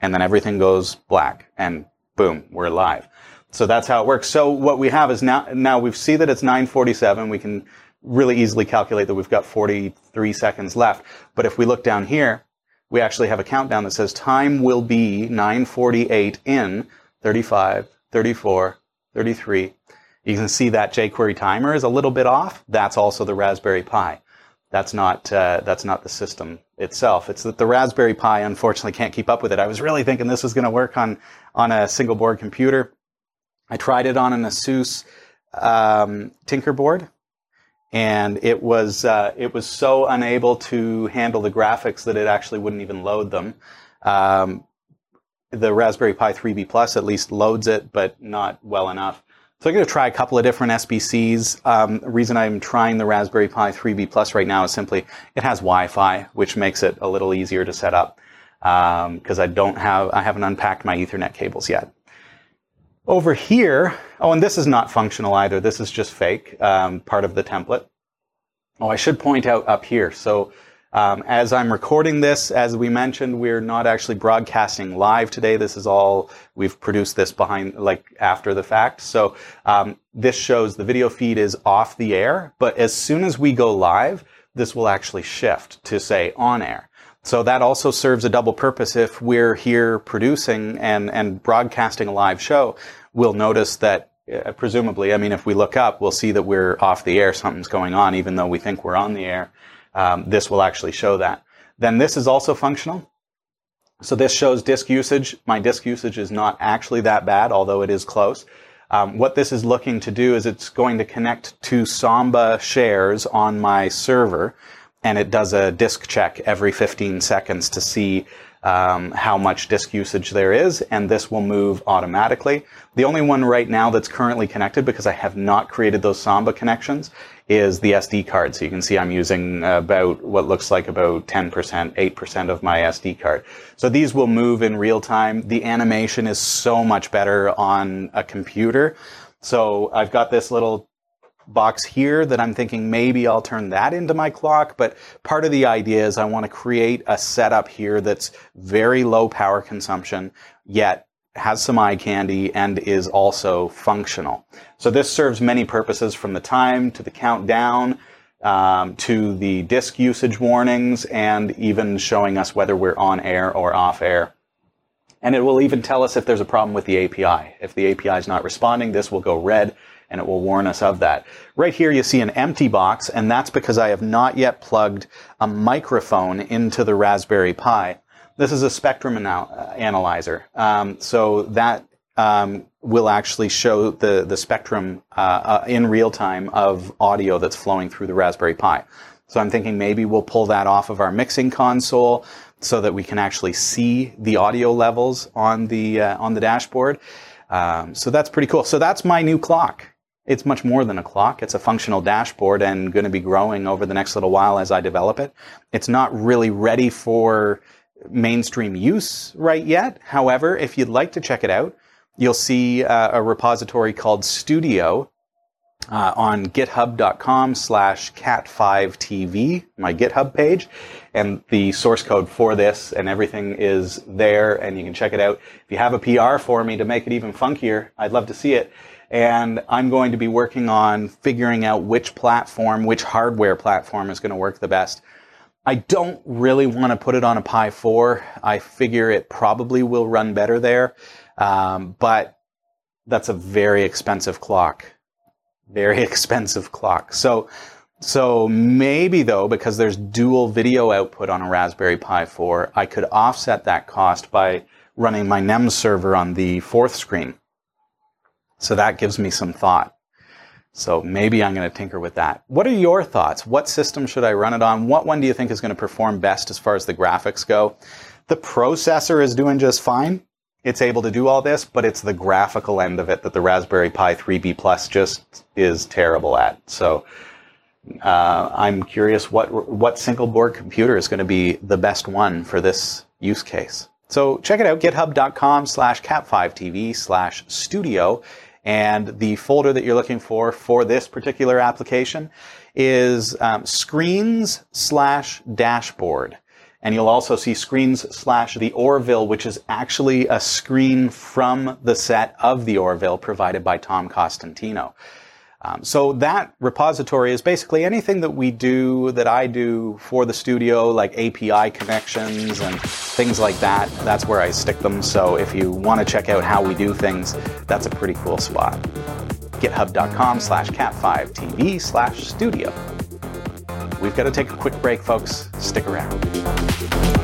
And then everything goes black and boom, we're live. So that's how it works. So what we have is now, now we see that it's 947. We can really easily calculate that we've got 43 seconds left. But if we look down here, we actually have a countdown that says time will be 948 in 35, 34, 33. You can see that jQuery timer is a little bit off. That's also the Raspberry Pi. That's not uh, that's not the system itself. It's that the Raspberry Pi unfortunately can't keep up with it. I was really thinking this was going to work on on a single board computer. I tried it on an ASUS um, Tinkerboard, and it was uh, it was so unable to handle the graphics that it actually wouldn't even load them. Um, the Raspberry Pi 3B Plus at least loads it, but not well enough. So I'm going to try a couple of different SBCs. Um, the reason I'm trying the Raspberry Pi 3B Plus right now is simply it has Wi-Fi, which makes it a little easier to set up because um, I don't have I haven't unpacked my Ethernet cables yet. Over here, oh, and this is not functional either. This is just fake, um, part of the template. Oh, I should point out up here. So um, as I'm recording this, as we mentioned, we're not actually broadcasting live today. This is all we've produced this behind, like after the fact. So um, this shows the video feed is off the air, but as soon as we go live, this will actually shift to say on air. So that also serves a double purpose. If we're here producing and and broadcasting a live show, we'll notice that uh, presumably, I mean, if we look up, we'll see that we're off the air. Something's going on, even though we think we're on the air um, this will actually show that. Then this is also functional. So this shows disk usage. My disk usage is not actually that bad, although it is close. Um, what this is looking to do is it's going to connect to Samba shares on my server, and it does a disk check every 15 seconds to see um, how much disk usage there is, and this will move automatically. The only one right now that's currently connected, because I have not created those Samba connections, is the SD card. So you can see I'm using about what looks like about 10%, 8% of my SD card. So these will move in real time. The animation is so much better on a computer. So I've got this little box here that I'm thinking maybe I'll turn that into my clock. But part of the idea is I want to create a setup here that's very low power consumption, yet has some eye candy and is also functional. So this serves many purposes from the time to the countdown um, to the disk usage warnings and even showing us whether we're on air or off air. And it will even tell us if there's a problem with the API. If the API is not responding, this will go red and it will warn us of that. Right here you see an empty box, and that's because I have not yet plugged a microphone into the Raspberry Pi. This is a spectrum anal- uh, analyzer. Um, so that um, will actually show the, the spectrum uh, uh, in real time of audio that's flowing through the Raspberry Pi. So I'm thinking maybe we'll pull that off of our mixing console so that we can actually see the audio levels on the uh, on the dashboard. Um, so that's pretty cool. So that's my new clock. It's much more than a clock. It's a functional dashboard and going to be growing over the next little while as I develop it. It's not really ready for mainstream use right yet. However, if you'd like to check it out, you'll see uh, a repository called Studio uh, on github.com slash cat5tv, my GitHub page. And the source code for this and everything is there and you can check it out. If you have a PR for me to make it even funkier, I'd love to see it and I'm going to be working on figuring out which platform, which hardware platform is going to work the best. I don't really want to put it on a Pi 4. I figure it probably will run better there, um, but that's a very expensive clock. Very expensive clock. So So maybe though, because there's dual video output on a Raspberry Pi 4, I could offset that cost by running my NEMS server on the fourth screen. So that gives me some thought. So maybe I'm going to tinker with that. What are your thoughts? What system should I run it on? What one do you think is going to perform best as far as the graphics go? The processor is doing just fine. It's able to do all this, but it's the graphical end of it that the Raspberry Pi 3B Plus just is terrible at. So uh, I'm curious what what single board computer is going to be the best one for this use case. So check it out, github.com slash cat5tv slash studio. And the folder that you're looking for for this particular application is um, screens slash dashboard. And you'll also see screens slash the Orville, which is actually a screen from the set of the Orville provided by Tom Costantino. Um, so that repository is basically anything that we do, that I do for the studio, like API connections and things like that. That's where I stick them. So if you want to check out how we do things, that's a pretty cool spot. GitHub.com slash cat5tv slash studio. We've got to take a quick break, folks. Stick around.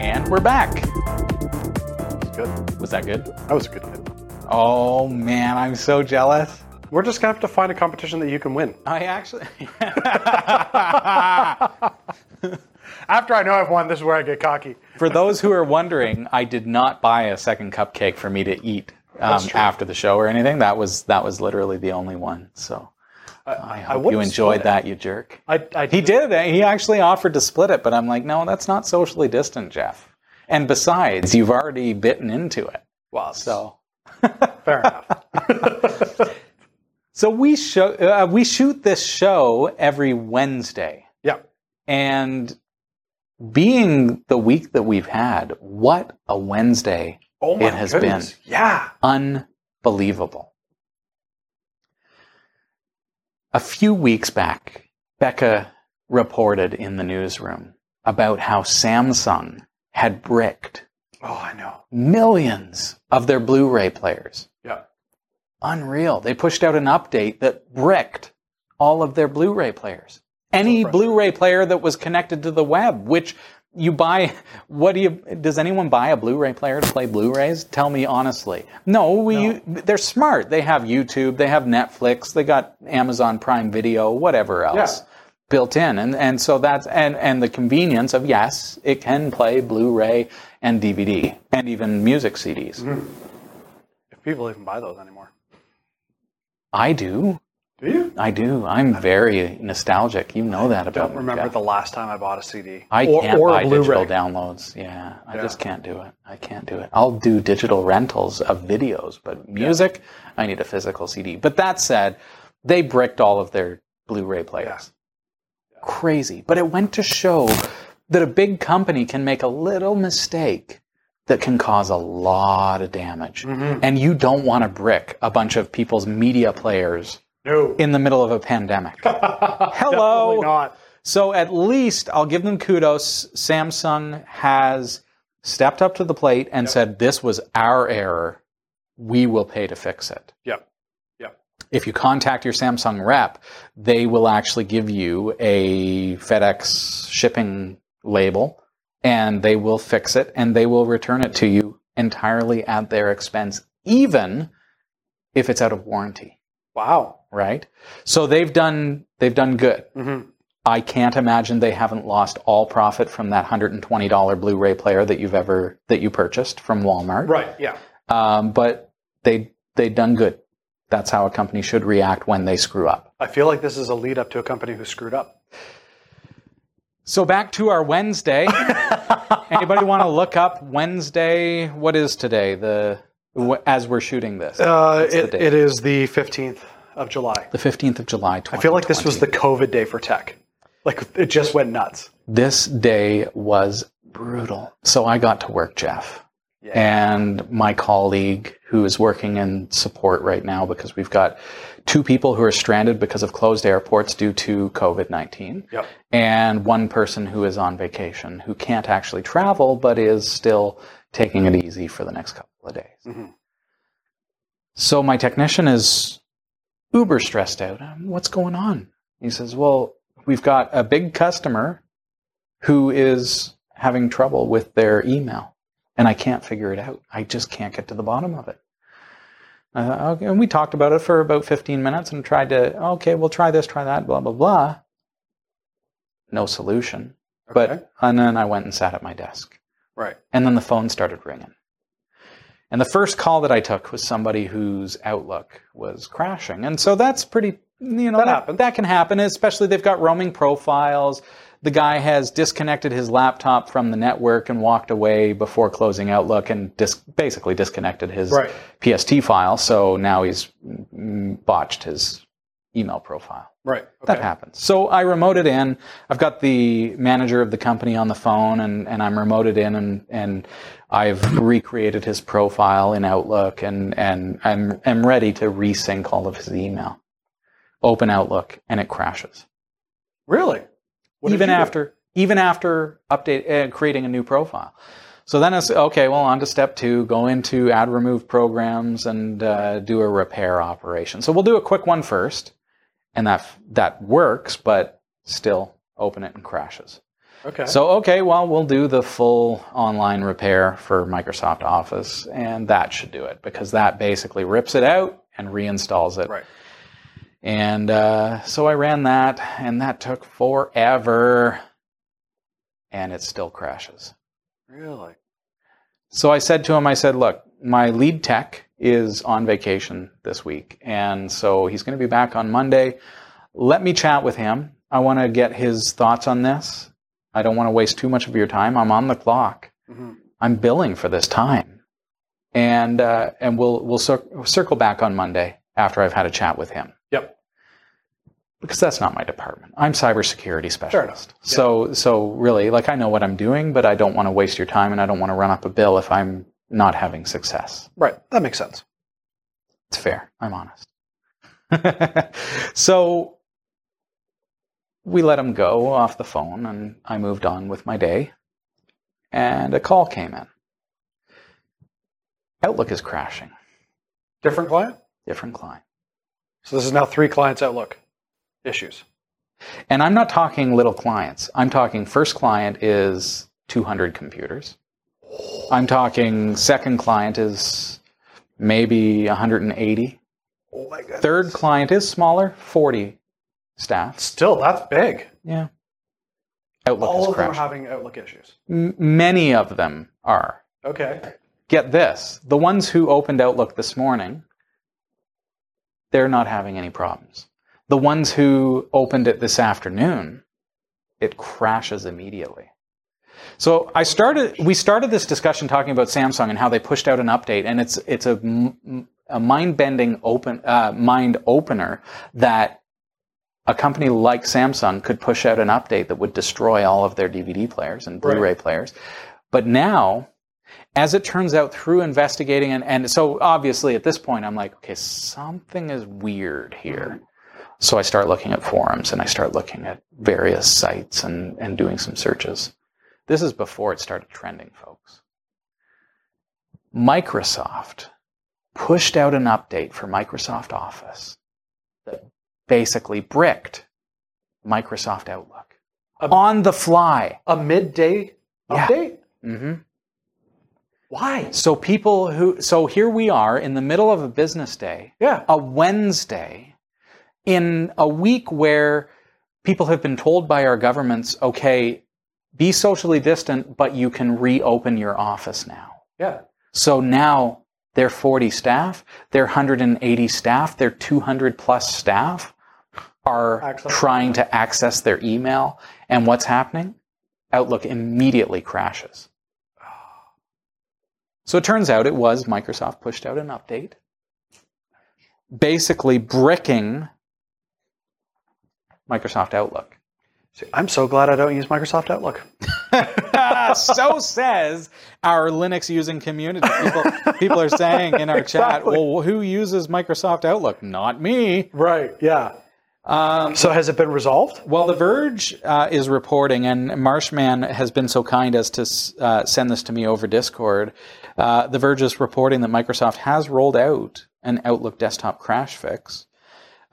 And we're back. Good. Was that good? That was a good hit. Oh man, I'm so jealous. We're just gonna have to find a competition that you can win. I actually. After I know I've won, this is where I get cocky. For those who are wondering, I did not buy a second cupcake for me to eat um, That's true. after the show or anything. That was that was literally the only one. So I hope would you enjoyed that, you jerk. I, I He did. He actually offered to split it, but I'm like, no, that's not socially distant, Jeff. And besides, you've already bitten into it. Well, So, fair enough. so we show uh, we shoot this show every Wednesday, yeah. and being the week that we've had, what a Wednesday Oh my It has goodness. Yeah. unbelievable. A few weeks back, Bekah reported in the newsroom about how Samsung had bricked Oh, I know. millions of their Blu ray players. Yeah. Unreal. They pushed out an update that bricked all of their Blu ray players. Any. Blu ray player that was connected to the web, which you buy, what do you, does anyone buy a Blu ray player to play Blu rays? Tell me honestly. No, we, they're smart. They have YouTube, they have Netflix, they got Amazon Prime Video, whatever else. Yeah. Built in, and and so that's and and the convenience of yes, it can play Blu-ray and DVD and even music CDs. Mm-hmm. If people even buy those anymore. I do. Do you? I do. I'm very nostalgic. You know that about Don't me. remember Jeff. the last time I bought a CD. I or, can't or buy a digital downloads. Yeah, I Yeah. just can't do it. I can't do it. I'll do digital rentals of videos, but music, I need a physical CD. But that said, they bricked all of their Blu-ray players. Crazy. But it went to show that a big company can make a little mistake that can cause a lot of damage. Mm-hmm. And you don't want to brick a bunch of people's media players No. in the middle of a pandemic. Hello. Not. So at least I'll give them kudos. Samsung has stepped up to the plate and said, This was our error. We will pay to fix it. Yep. Yep. If you contact your Samsung rep, they will actually give you a FedEx shipping label and they will fix it and they will return it to you entirely at their expense, even if it's out of warranty. Wow. Right? So they've done they've done good. hmm I can't imagine they haven't lost all profit from that $120 Blu-ray player that you've ever that you purchased from Walmart. Right. Yeah. Um, but they they've done good. That's how a company should react when they screw up. I feel like this is a lead up to a company who screwed up. So back to our Wednesday. Anybody want to look up Wednesday? What is today? The as we're shooting this, Uh, it, it is the 15th of July. the 15th of July. I feel like this was the COVID day for tech. Like it just went nuts. This day was brutal. So I got to work, Jeff. and my colleague who is working in support right now because we've got two people who are stranded because of closed airports due to COVID 19, Yep. and one person who is on vacation who can't actually travel but is still taking it easy for the next couple of days. Mhm. So my technician is uber stressed out. Um, What's going on? He says, Well, we've got a big customer who is having trouble with their email and I can't figure it out. I just can't get to the bottom of it. Uh, okay, and we talked about it for about 15 minutes and tried to, okay, we'll try this, try that, blah, blah, blah. No solution. Okay. But, and then I went and sat at my desk. right. And then the phone started ringing. And the first call that I took was somebody whose Outlook was crashing. And so that's pretty, you know, That that, that can happen, especially they've got roaming profiles. The guy has disconnected his laptop from the network and walked away before closing Outlook and dis- basically disconnected his Right. PST file. So now he's botched his email profile. Right. Okay. That happens. So I remoted in. I've got the manager of the company on the phone and, and I'm remoted in and, and I've recreated his profile in Outlook and, and I'm, I'm ready to resync all of his email. Open Outlook and it crashes. Really? What even you do? after, even after update, uh, creating a new profile. So then it's okay. Well, on to step two. Go into add remove programs and uh, do a repair operation. So we'll do a quick one first, and that that works, but still open it and crashes. Okay. So okay, well we'll do the full online repair for Microsoft Office, and that should do it because that basically rips it out and reinstalls it. right. And uh, so I ran that, and that took forever, and it still crashes. Really? So I said to him, I said, look, my lead tech is on vacation this week, and so he's going to be back on Monday. Let me chat with him. I want to get his thoughts on this. I don't want to waste too much of your time. I'm on the clock. hmm I'm billing for this time, and uh, and we'll we'll cir- circle back on Monday after I've had a chat with him Yep. because that's not my department. I'm cybersecurity specialist. enough. So so really, like I know what I'm doing, but I don't want to waste your time, and I don't want to run up a bill if I'm not having success. Right. That makes sense. It's fair. I'm honest. so we let him go off the phone, and I moved on with my day. And a call came in. Outlook is crashing. Different client? Different client. So this is now three clients Outlook issues. And I'm not talking little clients. I'm talking first client is 200 computers. I'm talking second client is maybe 180. Oh my god. Third client is smaller, 40 staff. Still, that's big. Yeah. Outlook All is of them are having Outlook issues. M- many of them are. Okay. Get this the ones who opened Outlook this morning, they're not having any problems. The ones who opened it this afternoon, it crashes immediately. So I started. We started this discussion talking about Samsung and how they pushed out an update, and it's it's a, a mind-bending open uh, mind opener that a company like Samsung could push out an update that would destroy all of their DVD players and Blu-ray players. But now, as it turns out through investigating, and, and so obviously at this point, I'm like, okay, something is weird here. So I start looking at forums and I start looking at various sites and, and doing some searches. This is before it started trending, folks. Microsoft pushed out an update for Microsoft Office that basically bricked Microsoft Outlook A- on the fly. A midday Yeah. update? hmm Why? So people who, so here we are in the middle of a business day, Yeah. a Wednesday, in a week where people have been told by our governments, okay, be socially distant, but you can reopen your office now. Yeah. So now they're 40 staff, they're 180 staff, they're 200 plus staff are Access. trying to access their email. And what's happening? Outlook immediately crashes. So it turns out it was Microsoft pushed out an update, basically bricking Microsoft Outlook. See, I'm so glad I don't use Microsoft Outlook. so says our Linux using community. People, people are saying in our chat, well, who uses Microsoft Outlook? Not me. Right. Yeah. Um, So has it been resolved? well, The Verge uh, is reporting, and Marshman has been so kind as to uh, send this to me over Discord. Uh, the Verge is reporting that Microsoft has rolled out an Outlook desktop crash fix.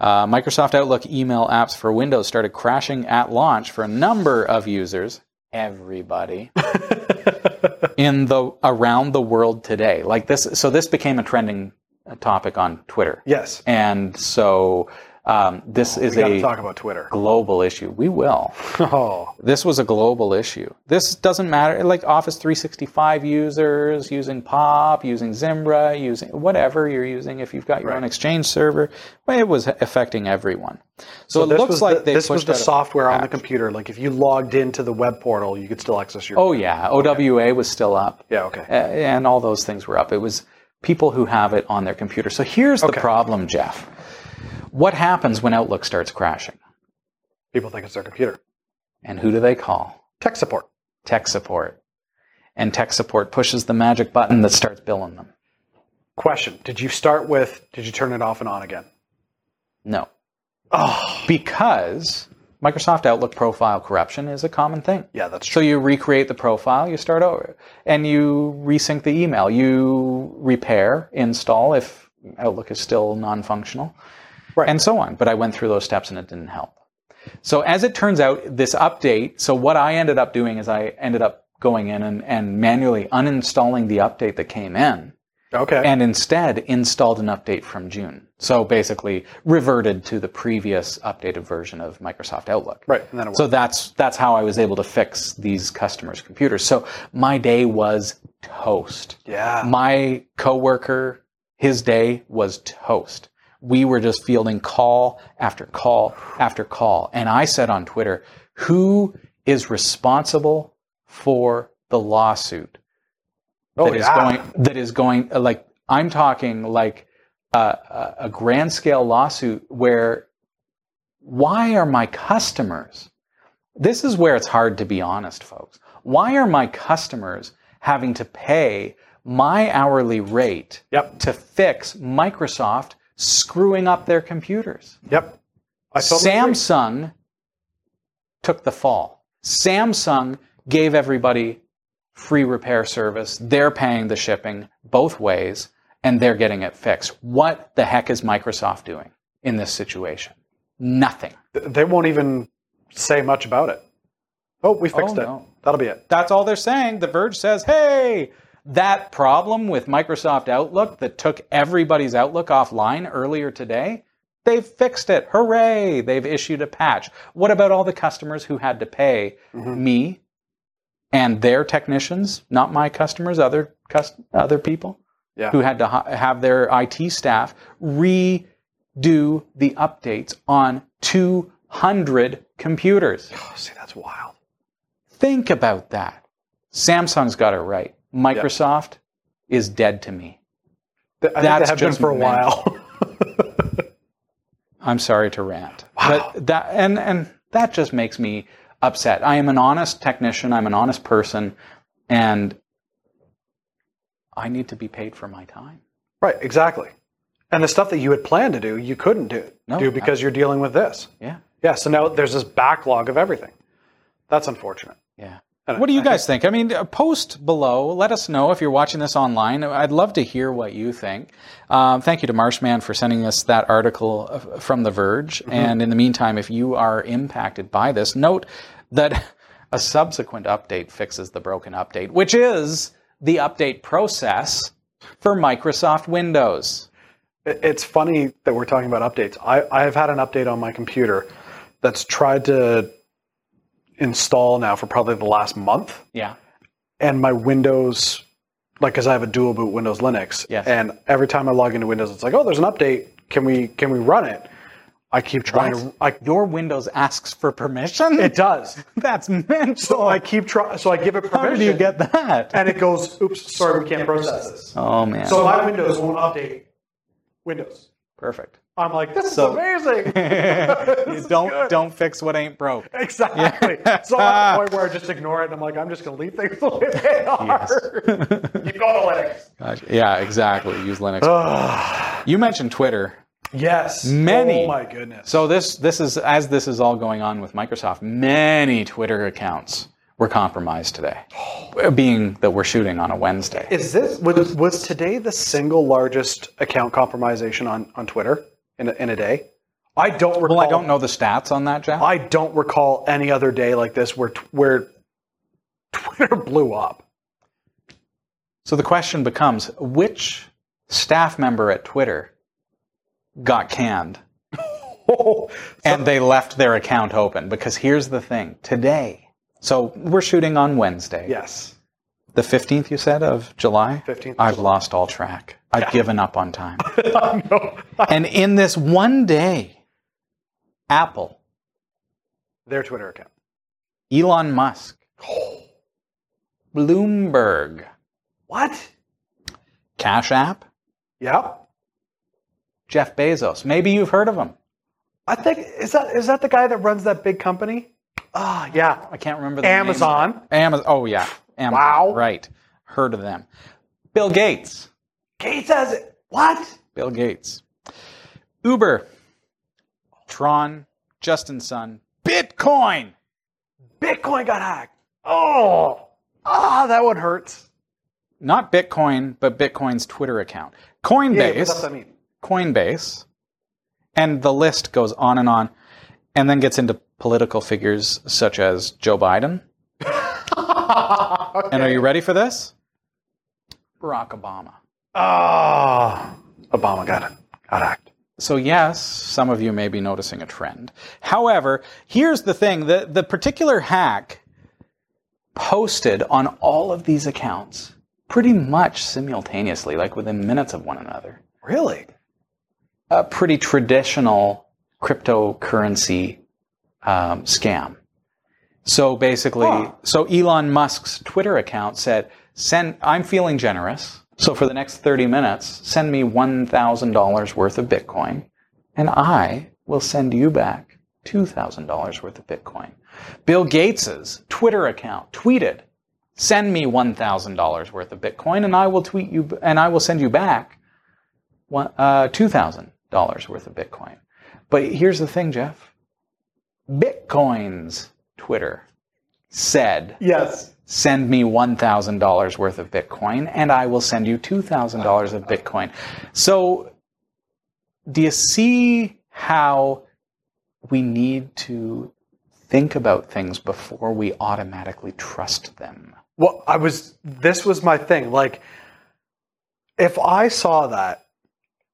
Uh, Microsoft Outlook email apps for Windows started crashing at launch for a number of users, everybody, in the around the world today. Like this, so this became a trending topic on Twitter, Yes. and so um, this is a talk about Twitter. global issue. We will. Oh. This was a global issue. This doesn't matter. Like Office 365 users using POP, using Zimbra, using whatever you're using. If you've got your Right. own Exchange server, well, it was affecting everyone. So, it this looks like the, this was the software on the computer. Like if you logged into the web portal, you could still access your. Oh yeah, OWA was still up. yeah. Okay. And all those things were up. It was people who have it on their computer. So here's the problem, Jeff. What happens when Outlook starts crashing? People think it's their computer. And who do they call? Tech support. Tech support. And tech support pushes the magic button that starts billing them. Question: Did you start with? Did you turn it off and on again? No. Oh. Because Microsoft Outlook profile corruption is a common thing. Yeah, that's true. So you recreate the profile, you start over, and you resync the email. You repair, install if Outlook is still non-functional, Right. and so on. But I went through those steps and it didn't help. So as it turns out, this update. So what I ended up doing is I ended up going in and, and manually uninstalling the update that came in okay. and instead installed an update from June. So basically reverted to the previous updated version of Microsoft Outlook. right. And then it So that's that's how I was able to fix these customers' computers. So my day was toast. yeah. My coworker, his day was toast. We were just fielding call after call after call. And I said on Twitter, who is responsible for the lawsuit oh that is yeah. going that is going like I'm talking like uh, a, a grand scale lawsuit where why are my customers this is where it's hard to be honest folks why are my customers having to pay my hourly rate Yep. to fix Microsoft screwing up their computers Yep. I totally agree. Samsung took the fall. Samsung gave everybody free repair service. They're paying the shipping both ways and they're getting it fixed. What the heck is Microsoft doing in this situation? Nothing. They won't even say much about it. Oh, we fixed Oh, it. no. That'll be it. That's all they're saying. The Verge says, hey, that problem with Microsoft Outlook that took everybody's Outlook offline earlier today, they've fixed it. Hooray! They've issued a patch. What about all the customers who had to pay mm-hmm. me and their technicians, not my customers, other cus- other people Yeah. who had to ha- have their IT staff redo the updates on 200 computers? Oh, see, that's wild. Think about that. Samsung's got it right. Microsoft is dead to me. Th- I That's been just for a while. I'm sorry to rant. But that and and that just makes me upset. I am an honest technician, I'm an honest person, and I need to be paid for my time. right. Exactly. And the stuff that you had planned to do, you couldn't do, No, do because you're dealing with this. Yeah. Yeah. So now there's this backlog of everything. That's unfortunate. Yeah. What do you guys think? I mean, uh, post below. Let us know if you're watching this online. I'd love to hear what you think. Um, thank you to Marshman for sending us that article uh, from The Verge. And in the meantime, if you are impacted by this, note that a subsequent update fixes the broken update, which is the update process for Microsoft Windows. It's funny that we're talking about updates. I, I have had an update on my computer that's tried to install now for probably the last month. Yeah. and my Windows, like, because I have a dual boot Windows Linux, Yes. and every time I log into Windows, it's like, oh, there's an update. Can we can we run it? I keep trying to. I, Your Windows asks for permission? it does. That's mental. So I keep trying. So I give it permission. How did you get that? And it goes, oops, sorry, we can't process this. Oh, man. So my Windows won't update Windows. Perfect. I'm like, this So- is amazing. This don't good. don't fix what ain't broke. Exactly. So I'm at the point where I just ignore it and I'm like, I'm just going to leave things the way they are. you go to Linux. Yeah, exactly. Use Linux. you mentioned Twitter. Yes. Many. Oh my goodness. So this this is as this is all going on with Microsoft. Many Twitter accounts were compromised today, oh. being that we're shooting on a Wednesday. Is this was, was today the single largest account compromisation on, on Twitter in a, in a day? I don't recall. Well, I don't know the stats on that, Jeff. I don't recall any other day like this where where Twitter blew up. So the question becomes which staff member at Twitter got canned Oh, and they left their account open? Because here's the thing today, so we're shooting on Wednesday. yes. The 15th, you said, of July? 15th I've lost all track. I've given up on time. and in this one day, Apple, Their Twitter account. Elon Musk, Bloomberg, What? Cash App, Yeah. Jeff Bezos. Maybe you've heard of him. I think is that is that the guy that runs that big company? Ah, yeah. I can't remember the. Amazon. Amazon. Oh yeah, Amazon. Wow. Right. Heard of them. Bill Gates. Gates has it. What? Bill Gates. Uber. Tron. Justin Sun. Bitcoin. Bitcoin got hacked. Oh. Ah, that one hurts. Not Bitcoin, but Bitcoin's Twitter account. Yeah, Coinbase. what does that mean? Coinbase. And the list goes on and on and then gets into political figures such as Joe Biden. And are you ready for this? Barack Obama. Ah, Obama got it. Got hacked. So yes, some of you may be noticing a trend. However, here's the thing, the, the particular hack posted on all of these accounts pretty much simultaneously, like within minutes of one another. Really? A pretty traditional cryptocurrency um, scam. So basically, Huh. so Elon Musk's Twitter account said, "Send. I'm feeling generous. So for the next 30 minutes, send me $1,000 worth of Bitcoin, and I will send you back $2,000 worth of Bitcoin." Bill Gates's Twitter account tweeted, "Send me $1,000 worth of Bitcoin, and I will tweet you, and I will send you back uh, $2,000 worth of Bitcoin." But here's the thing, Jeff. Bitcoin's Twitter said, Yes. send me $1,000 worth of Bitcoin and I will send you $2,000 of Bitcoin. So, do you see how we need to think about things before we automatically trust them? Well, I was. This was my thing. Like, if I saw that,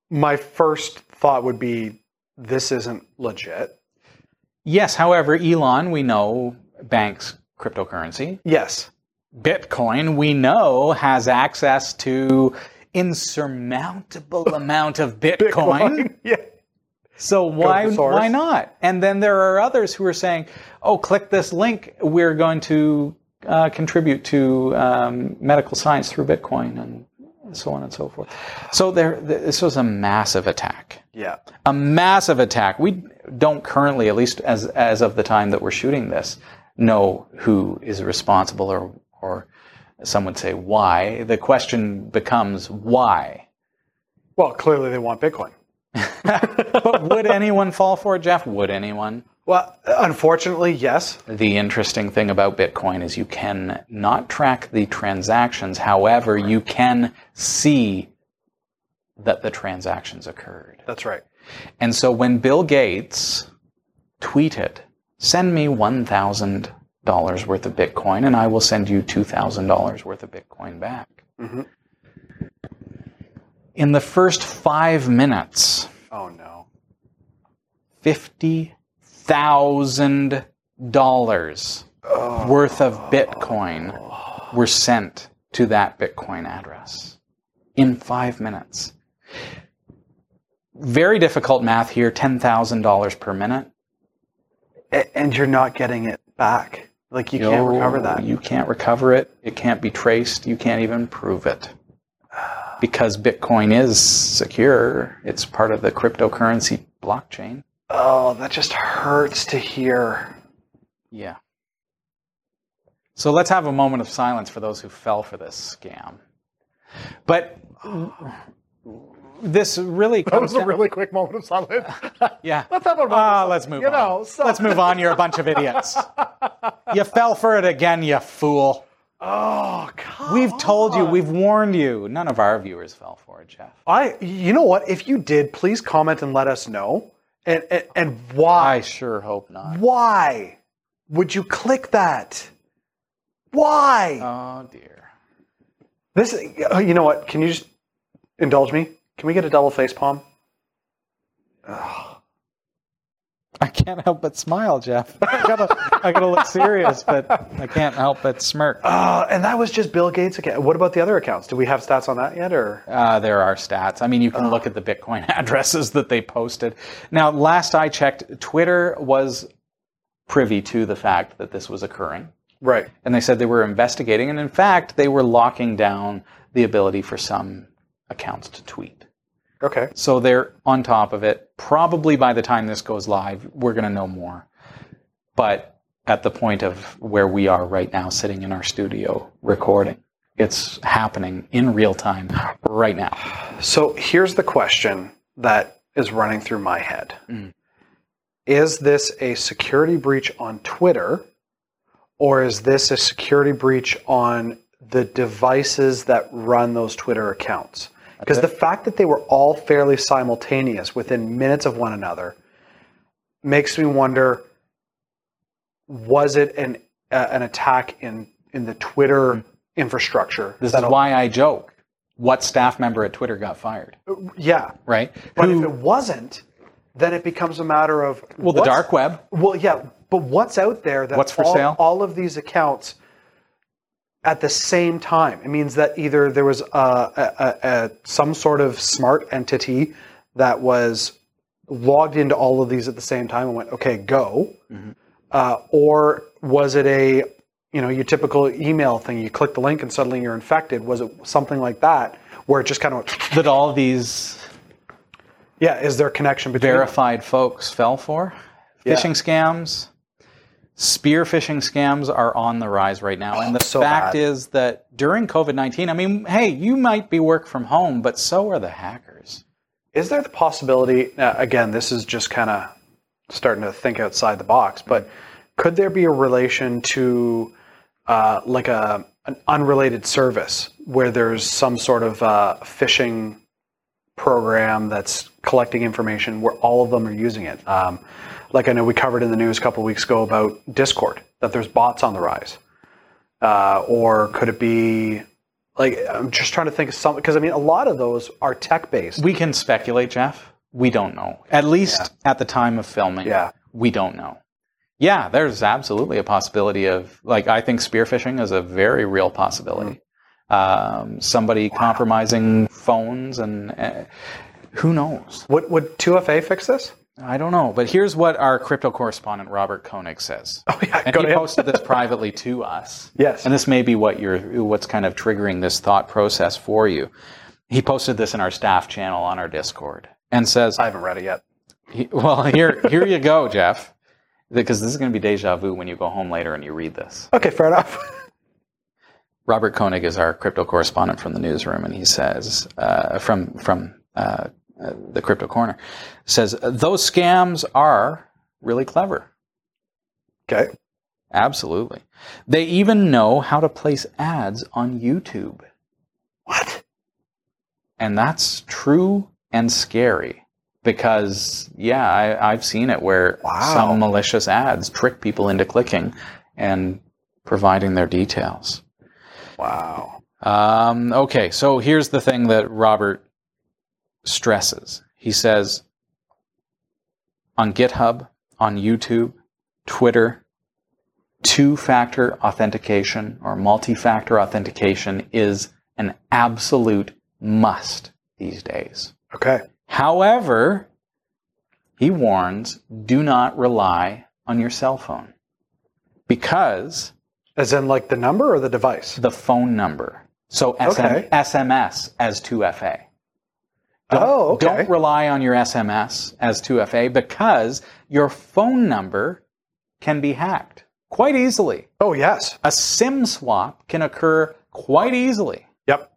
my first thought would be, "This isn't legit." Yes, however, Elon, we know, banks cryptocurrency. Yes. Bitcoin, we know, has access to insurmountable amount of Bitcoin. Bitcoin. yeah. So why why not? And then there are others who are saying, "Oh, click this link. We're going to uh, contribute to um, medical science through Bitcoin and so on and so forth." So there, this was a massive attack. Yeah. A massive attack. We don't currently, at least as as of the time that we're shooting this, know who is responsible or or some would say why. The question becomes why. Well, clearly they want Bitcoin. But would anyone fall for it, Jeff? Would anyone? Well, unfortunately, yes. The interesting thing about Bitcoin is you can not track the transactions. However, you can see that the transactions occurred. That's right. And so when Bill Gates tweeted, send me $1,000 worth of Bitcoin and I will send you $2,000 worth of Bitcoin back. Mhm. In the first five minutes, Oh no. $50,000 worth of Bitcoin were sent to that Bitcoin address in five minutes. Very difficult math here $10,000 per minute. And you're not getting it back. Like you can't recover that. You can't recover it. It can't be traced. You can't even prove it. because Bitcoin is secure. It's part of the cryptocurrency blockchain. Oh, that just hurts to hear. Yeah. So let's have a moment of silence for those who fell for this scam. But this really That was a down- really quick moment of silence. yeah. Let's have a. Ah, let's move you on. Know, so- Let's move on. You're a bunch of idiots. you fell for it again, you fool. Oh, God. We've told you, we've warned you. None of our viewers fell for it, Jeff. I. You know what? If you did, please comment and let us know. And and, and why? I sure hope not. Why would you click that? Why? Oh dear. This. You know what? Can you just indulge me? Can we get a double face palm? I can't help but smile, Jeff. I gotta, I gotta look serious, but I can't help but smirk. Uh, and that was just Bill Gates account. What about the other accounts? Do we have stats on that yet, or? Uh, there are stats. I mean, you can look at the Bitcoin addresses that they posted. Now, last I checked, Twitter was privy to the fact that this was occurring. Right. And they said they were investigating, and in fact, they were locking down the ability for some accounts to tweet. Okay. So they're on top of it. Probably by the time this goes live, we're going to know more. But at the point of where we are right now, sitting in our studio recording, it's happening in real time right now. So here's the question that is running through my head. Mm. Is this a security breach on Twitter or is this a security breach on the devices that run those Twitter accounts? Because the fact that they were all fairly simultaneous within minutes of one another makes me wonder was it an uh, an attack in in the Twitter infrastructure? This is why I joke. What staff member at Twitter got fired, yeah, right? But Who- if it wasn't, then it becomes a matter of well, the dark web. Well, yeah, but what's out there that What's for all, sale? all of these accounts at the same time? It means that either there was a, a, a, some sort of smart entity that was logged into all of these at the same time and went, "Okay, go," Mm-hmm. uh, or was it a you know your typical email thing? You click the link and suddenly you're infected. Was it something like that where it just kind of That all these yeah? Is there a connection between verified folks fell for. Yeah. Phishing scams, spear phishing scams are on the rise right now. And the so fact bad. is that during COVID 19, I mean, hey, you might be work from home, but so are the hackers. Is there the possibility? Uh, again, this is just kind of starting to think outside the box, but could there be a relation to uh, like a an unrelated service where there's some sort of uh, phishing program that's collecting information where all of them are using it? Um, like I know we covered in the news a couple weeks ago about Discord that there's bots on the rise, uh, or could it be? Like I'm just trying to think of something because I mean a lot of those are tech based. We can speculate, Jeff. We don't know. At least at the time of filming, Yeah. we don't know. Yeah, there's absolutely a possibility of, like, I think spear phishing is a very real possibility. Um, somebody compromising phones and uh, who knows? Would would 2FA fix this? I don't know, but here's what our crypto correspondent Robert Koenig says. Oh yeah, and he him. posted this privately to us. Yes. And this may be what you're what's kind of triggering this thought process for you. He posted this in our staff channel on our Discord and says, I haven't read it yet. he- well, here here you go, Jeff. Because this is going to be deja vu when you go home later and you read this. Okay, fair enough. Robert Koenig is our crypto correspondent from the newsroom, and he says uh, from from uh, uh, the Crypto Corner says those scams are really clever. okay. Absolutely, they even know how to place ads on YouTube, What? and that's true and scary. Because yeah, I, I've seen it where Wow. some malicious ads trick people into clicking and providing their details. Wow. Um, okay, so here's the thing that Robert stresses. He says on GitHub, on YouTube, Twitter, two factor authentication or multi factor authentication is an absolute must these days. Okay. However, he warns do not rely on your cell phone because As in like the number or the device? the phone number. So SM, Okay. SMS as 2FA. Don't, Oh, okay. Don't rely on your SMS as 2FA because your phone number can be hacked quite easily. Oh, yes. A SIM swap can occur quite easily. Yep.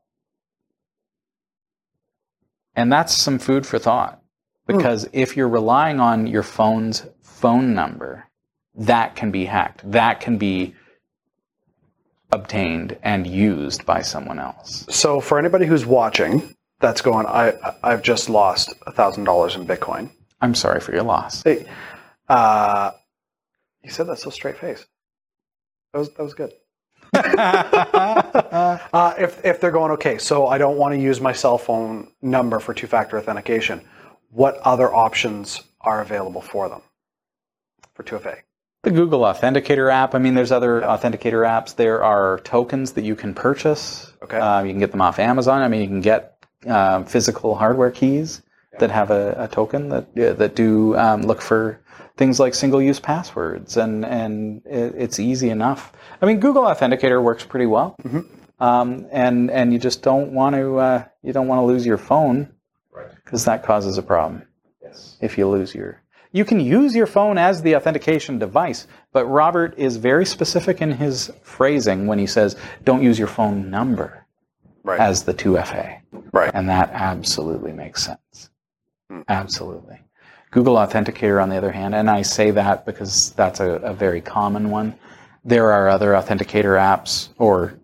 And that's some food for thought. Because if you're relying on your phone's phone number, that can be hacked. That can be obtained and used by someone else. So for anybody who's watching, that's going. I I've just lost a thousand dollars in Bitcoin. I'm sorry for your loss. Hey, uh, you said that so straight face. That was that was good. uh, if if they're going okay, so I don't want to use my cell phone number for two factor authentication. What other options are available for them for 2FA? The Google Authenticator app. I mean, there's other authenticator apps. There are tokens that you can purchase. Okay. Uh, you can get them off Amazon. I mean, you can get uh, physical hardware keys that have a, a token that uh, that do um, look for things like single-use passwords, and and it, it's easy enough. I mean, Google Authenticator works pretty well, um, and and you just don't want to uh, you don't want to lose your phone because that causes a problem Yes, if you lose your. You can use your phone as the authentication device, but Robert is very specific in his phrasing when he says, don't use your phone number Right. as the 2FA. right. And that absolutely makes sense. Absolutely. Google Authenticator, on the other hand, and I say that because that's a, a very common one. There are other authenticator apps or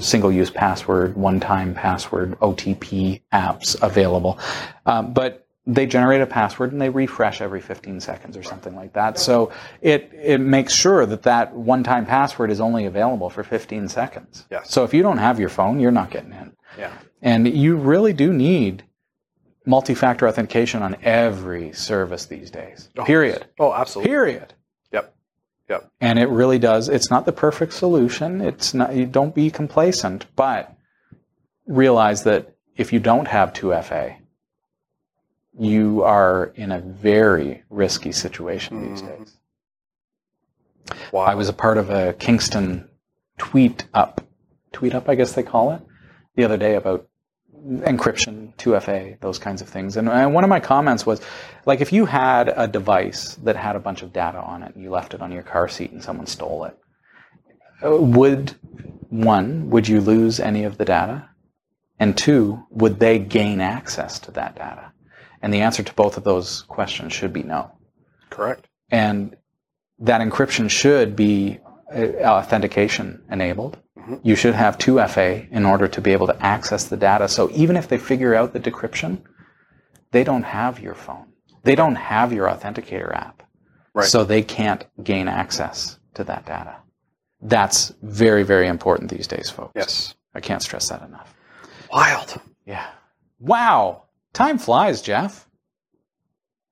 single use password, one time password, OTP apps available. Um, but they generate a password and they refresh every 15 seconds or something like that. So it, it makes sure that that one time password is only available for 15 seconds. Yes. So if you don't have your phone, you're not getting in. Yeah. And you really do need multi-factor authentication on every service these days. Oh, Period. Oh, absolutely. Period. Yep. Yep. And it really does. It's not the perfect solution. It's not. You don't be complacent, but realize that if you don't have 2FA, you are in a very risky situation these mm-hmm. days. Wow. I was a part of a Kingston tweet up, tweet up, I guess they call it, the other day about encryption, 2FA, those kinds of things. And, one of my comments was, like, if you had a device that had a bunch of data on it and you left it on your car seat and someone stole it, would one, would you lose any of the data? And two, would they gain access to that data? And the answer to both of those questions should be no Correct. and that encryption should be uh, authentication enabled. You should have 2FA in order to be able to access the data. So even if they figure out the decryption, they don't have your phone. They don't have your authenticator app. Right. So they can't gain access to that data. That's very, very important these days, folks. Yes. I can't stress that enough. Wild. Yeah. Wow. Time flies, Jeff.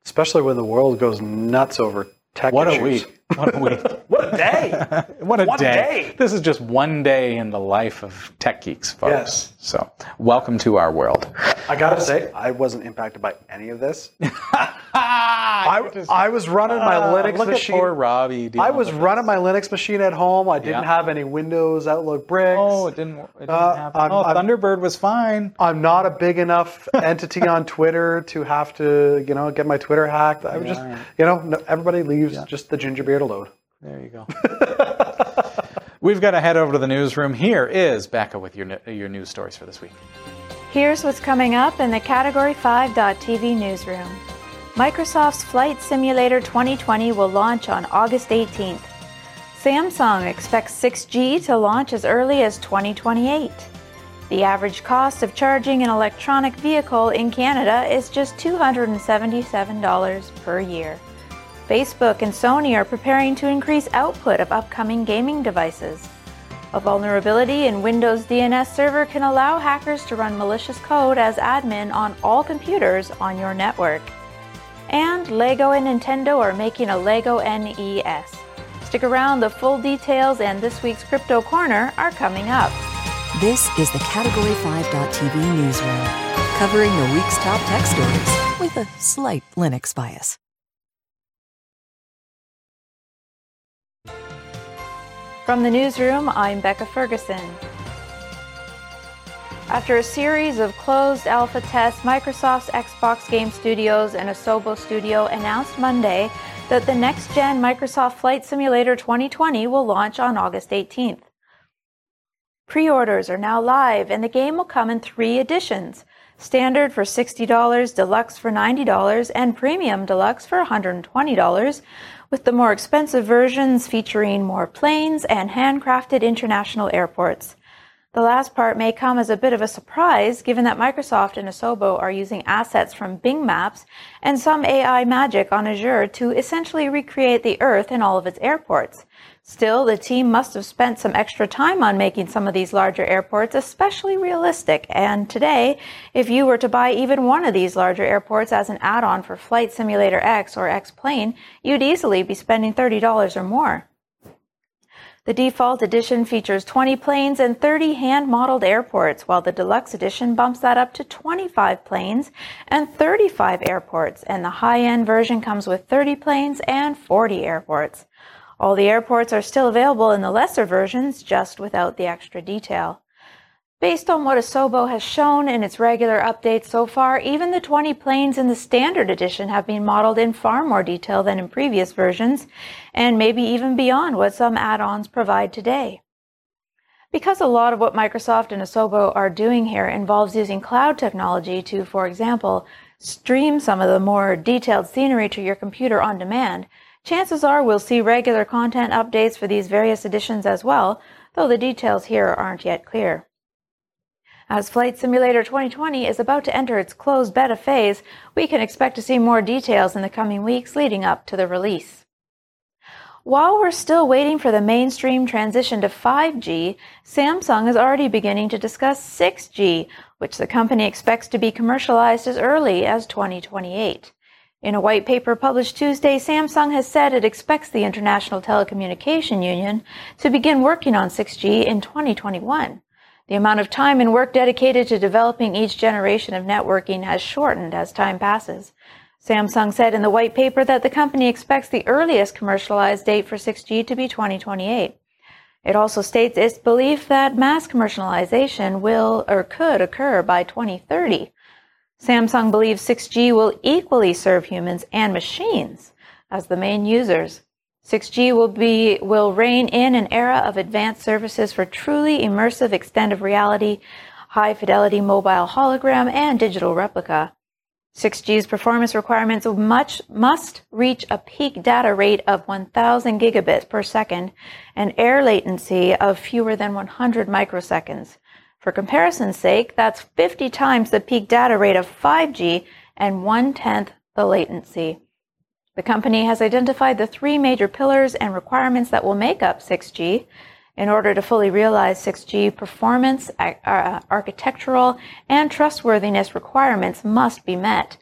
Especially when the world goes nuts over tech What a issues. week. What a week. What a day. what a One day. day. This is just one day in the life of Tech Geeks, folks. Yes. So, welcome to our world. I gotta say, I wasn't impacted by any of this. I, I, I was running my Linux Ah, look machine. at poor Robbie. I was running my Linux machine at home. I didn't Yeah. have any Windows Outlook bricks. Oh, it didn't. It didn't Uh, happen. I'm- oh, I'm- Thunderbird was fine. I'm not a big enough entity on Twitter to have to, you know, get my Twitter hacked. I just, Yeah. you know, everybody leaves just the ginger beer to load. There you go. We've got to head over to the newsroom. Here is Bekah with your your news stories for this week. Here's what's coming up in the Category 5.tv newsroom. Microsoft's Flight Simulator 2020 will launch on August 18th. Samsung expects 6G to launch as early as 2028. The average cost of charging an electronic vehicle in Canada is just $277 per year. Facebook and Sony are preparing to increase output of upcoming gaming devices. A vulnerability in Windows DNS Server can allow hackers to run malicious code as admin on all computers on your network. And Lego and Nintendo are making a Lego NES. Stick around, the full details and this week's Crypto Corner are coming up. This is the Category 5.tv newsroom, covering the week's top tech stories with a slight Linux bias. From the newsroom, I'm Bekah Ferguson. After a series of closed alpha tests, Microsoft's Xbox Game Studios and Asobo Studio announced Monday that the next gen Microsoft Flight Simulator 2020 will launch on August 18th. Pre orders are now live, and the game will come in three editions Standard for $60, Deluxe for $90, and Premium Deluxe for $120, with the more expensive versions featuring more planes and handcrafted international airports. The last part may come as a bit of a surprise given that Microsoft and Asobo are using assets from Bing Maps and some AI magic on Azure to essentially recreate the Earth in all of its airports. Still, the team must have spent some extra time on making some of these larger airports especially realistic. And today, if you were to buy even one of these larger airports as an add-on for Flight Simulator X or X Plane, you'd easily be spending $30 or more. The default edition features 20 planes and 30 hand-modeled airports, while the deluxe edition bumps that up to 25 planes and 35 airports, and the high-end version comes with 30 planes and 40 airports. All the airports are still available in the lesser versions, just without the extra detail. Based on what Asobo has shown in its regular updates so far, even the 20 planes in the standard edition have been modeled in far more detail than in previous versions, and maybe even beyond what some add-ons provide today. Because a lot of what Microsoft and Asobo are doing here involves using cloud technology to, for example, stream some of the more detailed scenery to your computer on demand, Chances are we'll see regular content updates for these various editions as well, though the details here aren't yet clear. As Flight Simulator 2020 is about to enter its closed beta phase, we can expect to see more details in the coming weeks leading up to the release. While we're still waiting for the mainstream transition to 5G, Samsung is already beginning to discuss 6G, which the company expects to be commercialized as early as 2028. In a white paper published Tuesday, Samsung has said it expects the International Telecommunication Union to begin working on 6G in 2021. The amount of time and work dedicated to developing each generation of networking has shortened as time passes. Samsung said in the white paper that the company expects the earliest commercialized date for 6G to be 2028. It also states its belief that mass commercialization will or could occur by 2030. Samsung believes 6G will equally serve humans and machines as the main users. 6G will be will reign in an era of advanced services for truly immersive extended reality, high fidelity mobile hologram, and digital replica. 6G's performance requirements much, must reach a peak data rate of 1000 gigabits per second and air latency of fewer than 100 microseconds. For comparison's sake, that's 50 times the peak data rate of 5G and one tenth the latency. The company has identified the three major pillars and requirements that will make up 6G. In order to fully realize 6G, performance, uh, architectural, and trustworthiness requirements must be met.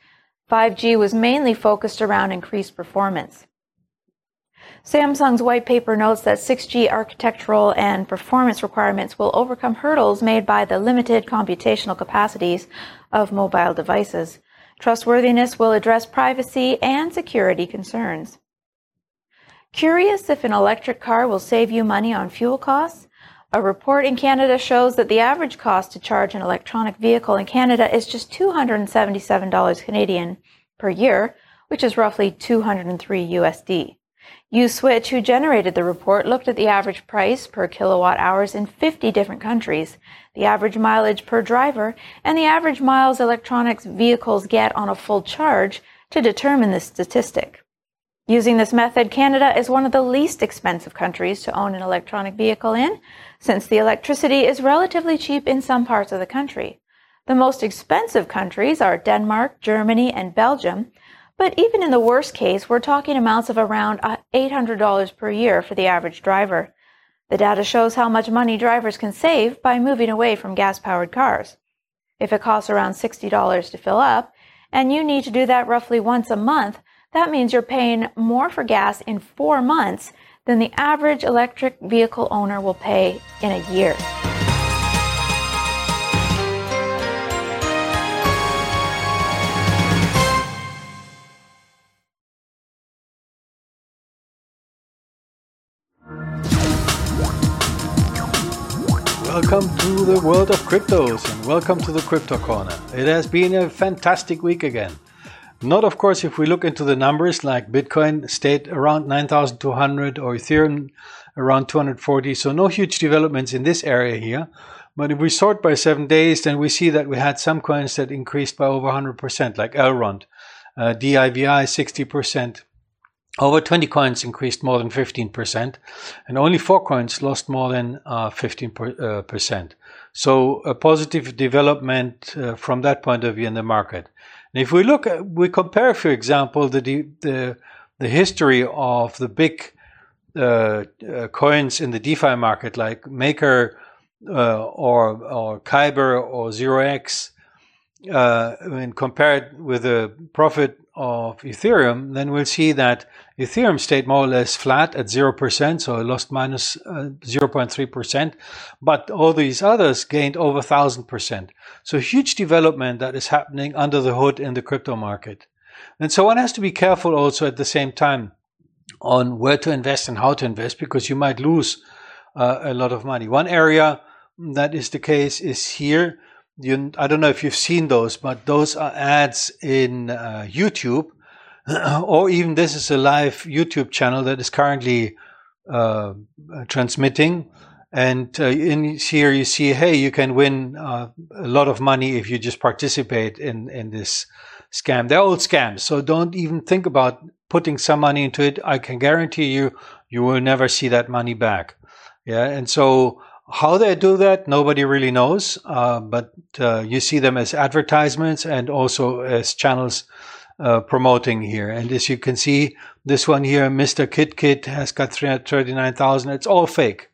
5G was mainly focused around increased performance. Samsung's white paper notes that 6G architectural and performance requirements will overcome hurdles made by the limited computational capacities of mobile devices. Trustworthiness will address privacy and security concerns. Curious if an electric car will save you money on fuel costs? A report in Canada shows that the average cost to charge an electronic vehicle in Canada is just $277 Canadian per year, which is roughly 203 USD. USwitch, who generated the report, looked at the average price per kilowatt hours in 50 different countries, the average mileage per driver, and the average miles electronics vehicles get on a full charge to determine this statistic. Using this method, Canada is one of the least expensive countries to own an electronic vehicle in, since the electricity is relatively cheap in some parts of the country. The most expensive countries are Denmark, Germany, and Belgium, but even in the worst case, we're talking amounts of around uh, $800 per year for the average driver. The data shows how much money drivers can save by moving away from gas powered cars. If it costs around $60 to fill up, and you need to do that roughly once a month, that means you're paying more for gas in four months than the average electric vehicle owner will pay in a year. Welcome to the world of cryptos and welcome to the Crypto Corner. It has been a fantastic week again. Not, of course, if we look into the numbers like Bitcoin stayed around 9,200 or Ethereum around 240. So no huge developments in this area here. But if we sort by seven days, then we see that we had some coins that increased by over 100%, like Elrond, uh, DIVI 60%. Over 20 coins increased more than 15%, and only four coins lost more than uh, 15%. Uh, so a positive development uh, from that point of view in the market. And if we look, at, we compare, for example, the the the history of the big uh, uh, coins in the DeFi market, like Maker uh, or or Kyber or ZeroX, uh, and compare it with the profit of Ethereum, then we'll see that Ethereum stayed more or less flat at 0%, so it lost minus, uh, 0.3%, but all these others gained over 1000%. So huge development that is happening under the hood in the crypto market. And so one has to be careful also at the same time on where to invest and how to invest because you might lose uh, a lot of money. One area that is the case is here. You, I don't know if you've seen those, but those are ads in uh, YouTube or even this is a live YouTube channel that is currently uh, transmitting. And uh, in here you see, hey, you can win uh, a lot of money if you just participate in, in this scam. They're all scams, so don't even think about putting some money into it. I can guarantee you, you will never see that money back. Yeah, and so how they do that, nobody really knows. Uh, but uh, you see them as advertisements and also as channels uh, promoting here. And as you can see, this one here, Mr. Kit Kit, has got 339,000. It's all fake.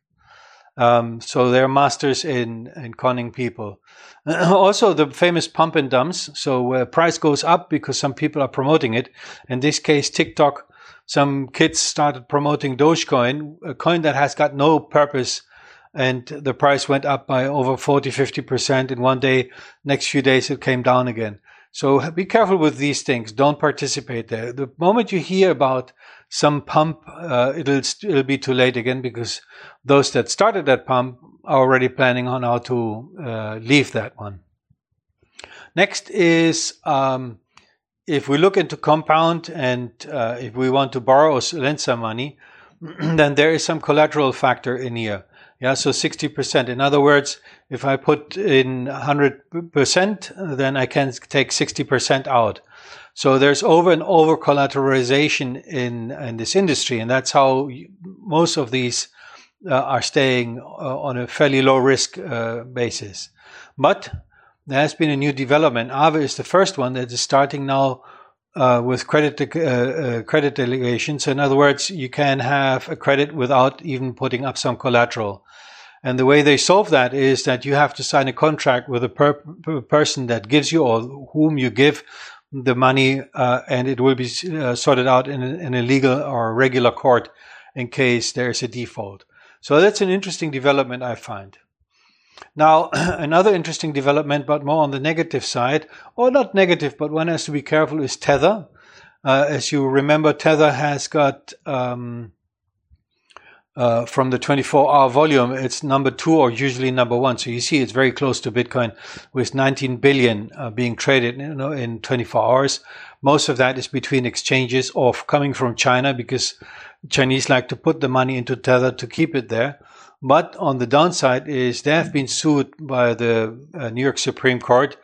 Um, so they're masters in, in conning people. also, the famous pump and dumps. So uh, price goes up because some people are promoting it. In this case, TikTok. Some kids started promoting Dogecoin, a coin that has got no purpose and the price went up by over 40 50% in one day next few days it came down again so be careful with these things. Don't participate there. The moment you hear about some pump, uh, it'll it'll be too late again because those that started that pump are already planning on how to uh, leave that one. Next is um, if we look into compound and uh, if we want to borrow or lend some money, then there is some collateral factor in here. Yeah, so 60%. In other words, if I put in 100%, then I can take 60% out. So there's over and over collateralization in, in this industry. And that's how most of these uh, are staying uh, on a fairly low risk uh, basis. But there has been a new development. Aave is the first one that is starting now uh, with credit uh, uh, credit delegations. In other words, you can have a credit without even putting up some collateral. And the way they solve that is that you have to sign a contract with a per- per person that gives you or whom you give the money, uh, and it will be uh, sorted out in a, in a legal or regular court in case there is a default. So that's an interesting development I find. Now, another interesting development, but more on the negative side, or not negative, but one has to be careful, is Tether. Uh, as you remember, Tether has got um, uh, from the 24 hour volume, it's number two or usually number one. So you see it's very close to Bitcoin with 19 billion uh, being traded you know, in 24 hours. Most of that is between exchanges or coming from China because Chinese like to put the money into Tether to keep it there. But on the downside is they have been sued by the uh, New York Supreme Court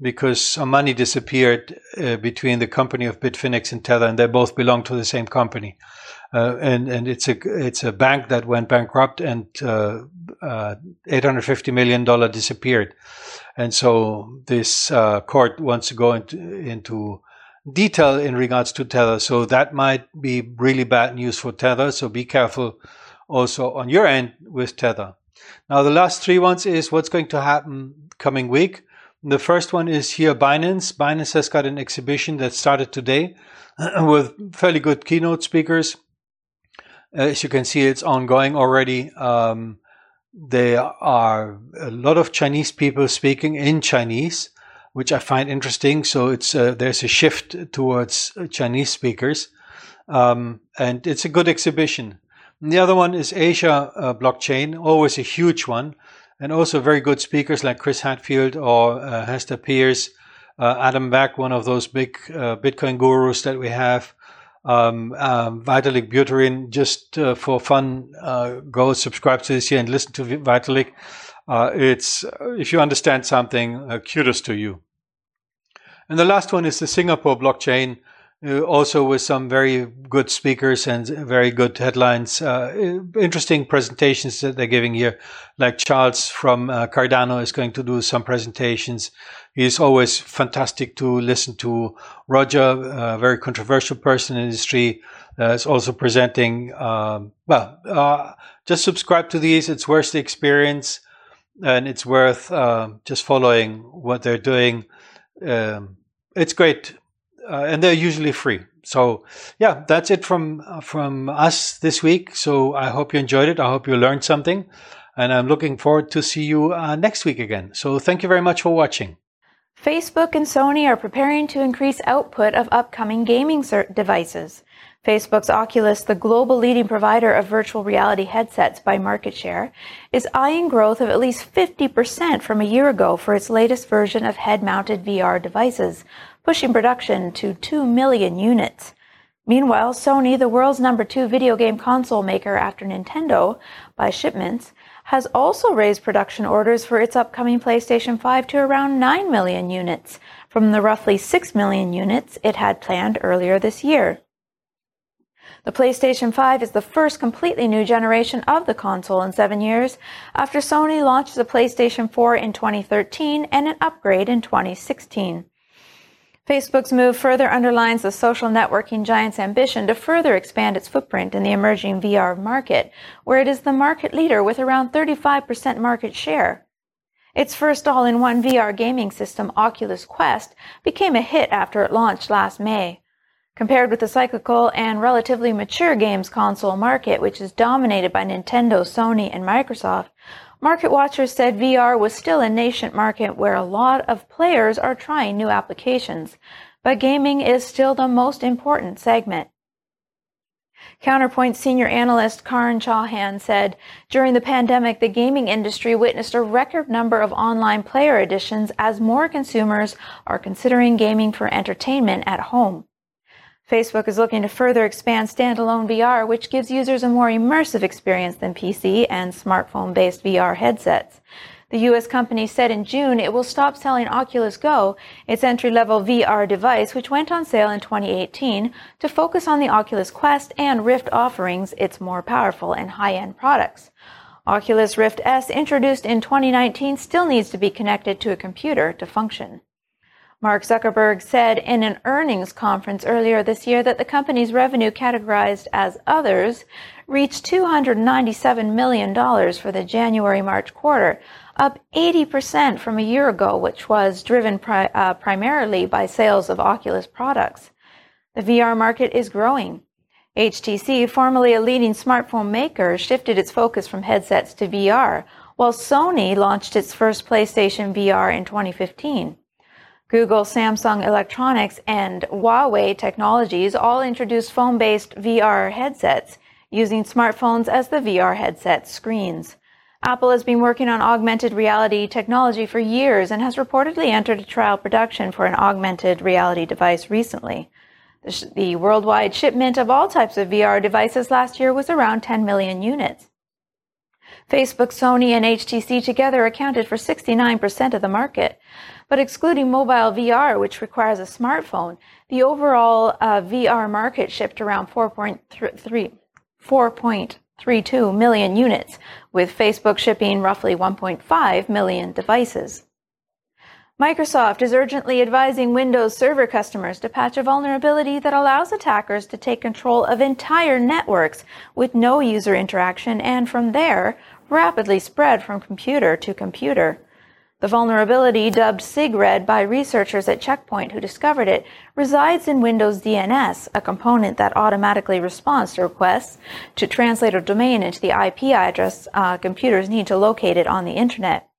because some money disappeared uh, between the company of Bitfinex and Tether, and they both belong to the same company uh, and and it's a it's a bank that went bankrupt and uh, uh, 850 million dollar disappeared, and so this uh, court wants to go into into detail in regards to Tether. So that might be really bad news for Tether. So be careful also on your end with Tether. Now the last three ones is what's going to happen coming week. The first one is here Binance. Binance has got an exhibition that started today with fairly good keynote speakers. As you can see, it's ongoing already. Um, there are a lot of Chinese people speaking in Chinese, which I find interesting. So it's uh, there's a shift towards Chinese speakers, um, and it's a good exhibition. And the other one is Asia uh, blockchain, always a huge one, and also very good speakers like Chris Hatfield or uh, Hester Peirce, uh, Adam Back, one of those big uh, Bitcoin gurus that we have. Um, um, Vitalik Buterin, just uh, for fun, uh, go subscribe to this here and listen to Vitalik. It's if you understand something, kudos to you. And the last one is the Singapore blockchain. Uh, also with some very good speakers and very good headlines. Uh, interesting presentations that they're giving here. Like Charles from uh, Cardano is going to do some presentations. He's always fantastic to listen to. Roger, a very controversial person in industry, uh, is also presenting. Um, well, uh, just subscribe to these. It's worth the experience and it's worth uh, just following what they're doing. Um, it's great uh, and they're usually free. So yeah, that's it from from us this week. So I hope you enjoyed it. I hope you learned something, and I'm looking forward to see you uh, next week again. So thank you very much for watching. Facebook and Sony are preparing to increase output of upcoming gaming devices. Facebook's Oculus, the global leading provider of virtual reality headsets by market share, is eyeing growth of at least 50% from a year ago for its latest version of head-mounted VR devices, pushing production to 2 million units. Meanwhile, Sony, the world's number two video game console maker after Nintendo by shipments, has also raised production orders for its upcoming PlayStation 5 to around 9 million units from the roughly 6 million units it had planned earlier this year. The PlayStation 5 is the first completely new generation of the console in seven years after Sony launched the PlayStation 4 in 2013 and an upgrade in 2016. Facebook's move further underlines the social networking giant's ambition to further expand its footprint in the emerging VR market, where it is the market leader with around 35% market share. Its first all-in-one VR gaming system, Oculus Quest, became a hit after it launched last May. Compared with the cyclical and relatively mature games console market, which is dominated by Nintendo, Sony, and Microsoft, Market watchers said VR was still a nascent market where a lot of players are trying new applications, but gaming is still the most important segment. Counterpoint senior analyst Karn Chauhan said, during the pandemic, the gaming industry witnessed a record number of online player additions as more consumers are considering gaming for entertainment at home. Facebook is looking to further expand standalone VR, which gives users a more immersive experience than PC and smartphone based VR headsets. The U.S. company said in June it will stop selling Oculus Go, its entry level VR device, which went on sale in 2018, to focus on the Oculus Quest and Rift offerings, its more powerful and high end products. Oculus Rift S, introduced in 2019, still needs to be connected to a computer to function. Mark Zuckerberg said in an earnings conference earlier this year that the company's revenue categorized as others reached $297 million for the January March quarter, up 80% from a year ago, which was driven pri- uh, primarily by sales of Oculus products. The VR market is growing. HTC, formerly a leading smartphone maker, shifted its focus from headsets to VR, while Sony launched its first PlayStation VR in 2015. Google, Samsung Electronics, and Huawei Technologies all introduced phone based VR headsets using smartphones as the VR headset screens. Apple has been working on augmented reality technology for years and has reportedly entered a trial production for an augmented reality device recently. The, the worldwide shipment of all types of VR devices last year was around 10 million units. Facebook, Sony, and HTC together accounted for 69% of the market. But excluding mobile VR, which requires a smartphone, the overall uh, VR market shipped around 4.32 million units, with Facebook shipping roughly 1.5 million devices. Microsoft is urgently advising Windows Server customers to patch a vulnerability that allows attackers to take control of entire networks with no user interaction and from there rapidly spread from computer to computer. The vulnerability, dubbed SIGRED by researchers at Checkpoint who discovered it, resides in Windows DNS, a component that automatically responds to requests to translate a domain into the IP address uh, computers need to locate it on the internet.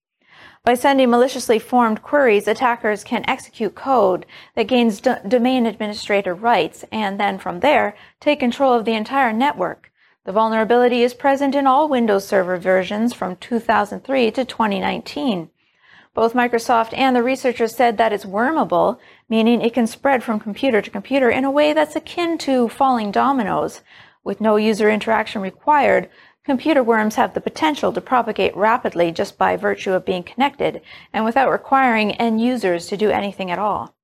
By sending maliciously formed queries, attackers can execute code that gains domain administrator rights and then from there take control of the entire network. The vulnerability is present in all Windows Server versions from 2003 to 2019. Both Microsoft and the researchers said that it's wormable, meaning it can spread from computer to computer in a way that's akin to falling dominoes. With no user interaction required, computer worms have the potential to propagate rapidly just by virtue of being connected and without requiring end users to do anything at all.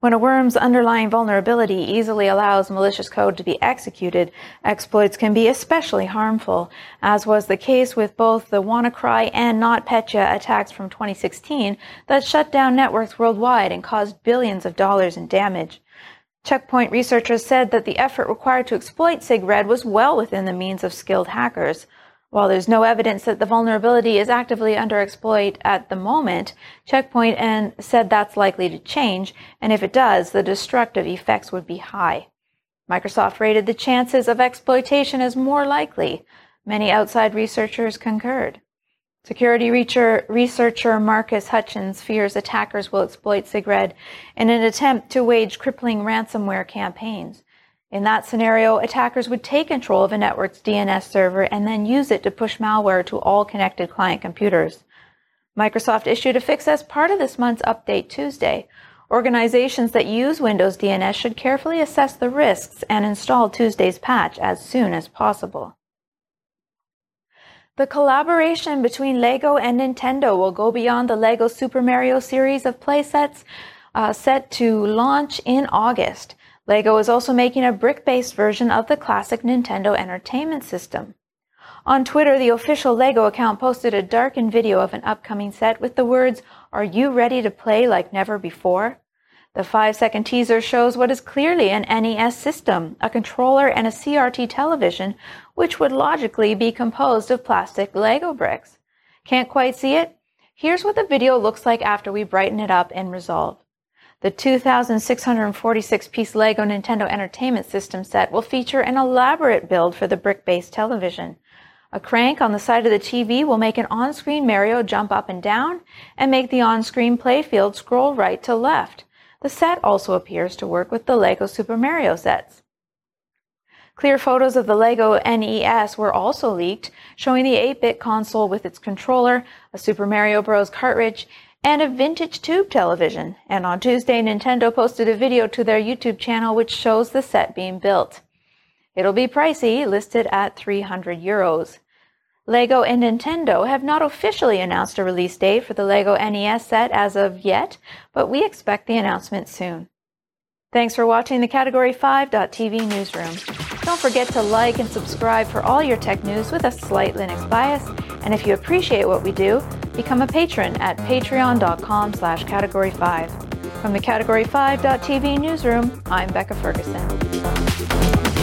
When a worm's underlying vulnerability easily allows malicious code to be executed, exploits can be especially harmful, as was the case with both the WannaCry and NotPetya attacks from 2016 that shut down networks worldwide and caused billions of dollars in damage. Checkpoint researchers said that the effort required to exploit SIGRED was well within the means of skilled hackers. While there's no evidence that the vulnerability is actively under exploit at the moment, Checkpoint and said that's likely to change, and if it does, the destructive effects would be high. Microsoft rated the chances of exploitation as more likely. Many outside researchers concurred. Security researcher Marcus Hutchins fears attackers will exploit SIGRED in an attempt to wage crippling ransomware campaigns. In that scenario, attackers would take control of a network's DNS server and then use it to push malware to all connected client computers. Microsoft issued a fix as part of this month's update Tuesday. Organizations that use Windows DNS should carefully assess the risks and install Tuesday's patch as soon as possible. The collaboration between LEGO and Nintendo will go beyond the LEGO Super Mario series of playsets uh, set to launch in August. LEGO is also making a brick-based version of the classic Nintendo Entertainment System. On Twitter, the official LEGO account posted a darkened video of an upcoming set with the words, Are you ready to play like never before? The five second teaser shows what is clearly an NES system, a controller, and a CRT television, which would logically be composed of plastic Lego bricks. Can't quite see it? Here's what the video looks like after we brighten it up in Resolve. The 2,646 piece LEGO Nintendo Entertainment System set will feature an elaborate build for the brick based television. A crank on the side of the TV will make an on screen Mario jump up and down and make the on screen playfield scroll right to left. The set also appears to work with the LEGO Super Mario sets. Clear photos of the LEGO NES were also leaked, showing the 8 bit console with its controller, a Super Mario Bros. cartridge, and a vintage tube television. And on Tuesday, Nintendo posted a video to their YouTube channel which shows the set being built. It'll be pricey, listed at 300 euros. LEGO and Nintendo have not officially announced a release date for the LEGO NES set as of yet, but we expect the announcement soon. Thanks for watching the Category 5.tv newsroom. Don't forget to like and subscribe for all your tech news with a slight Linux bias. And if you appreciate what we do, become a patron at patreon.com slash category 5. From the Category 5.tv newsroom, I'm Bekah Ferguson.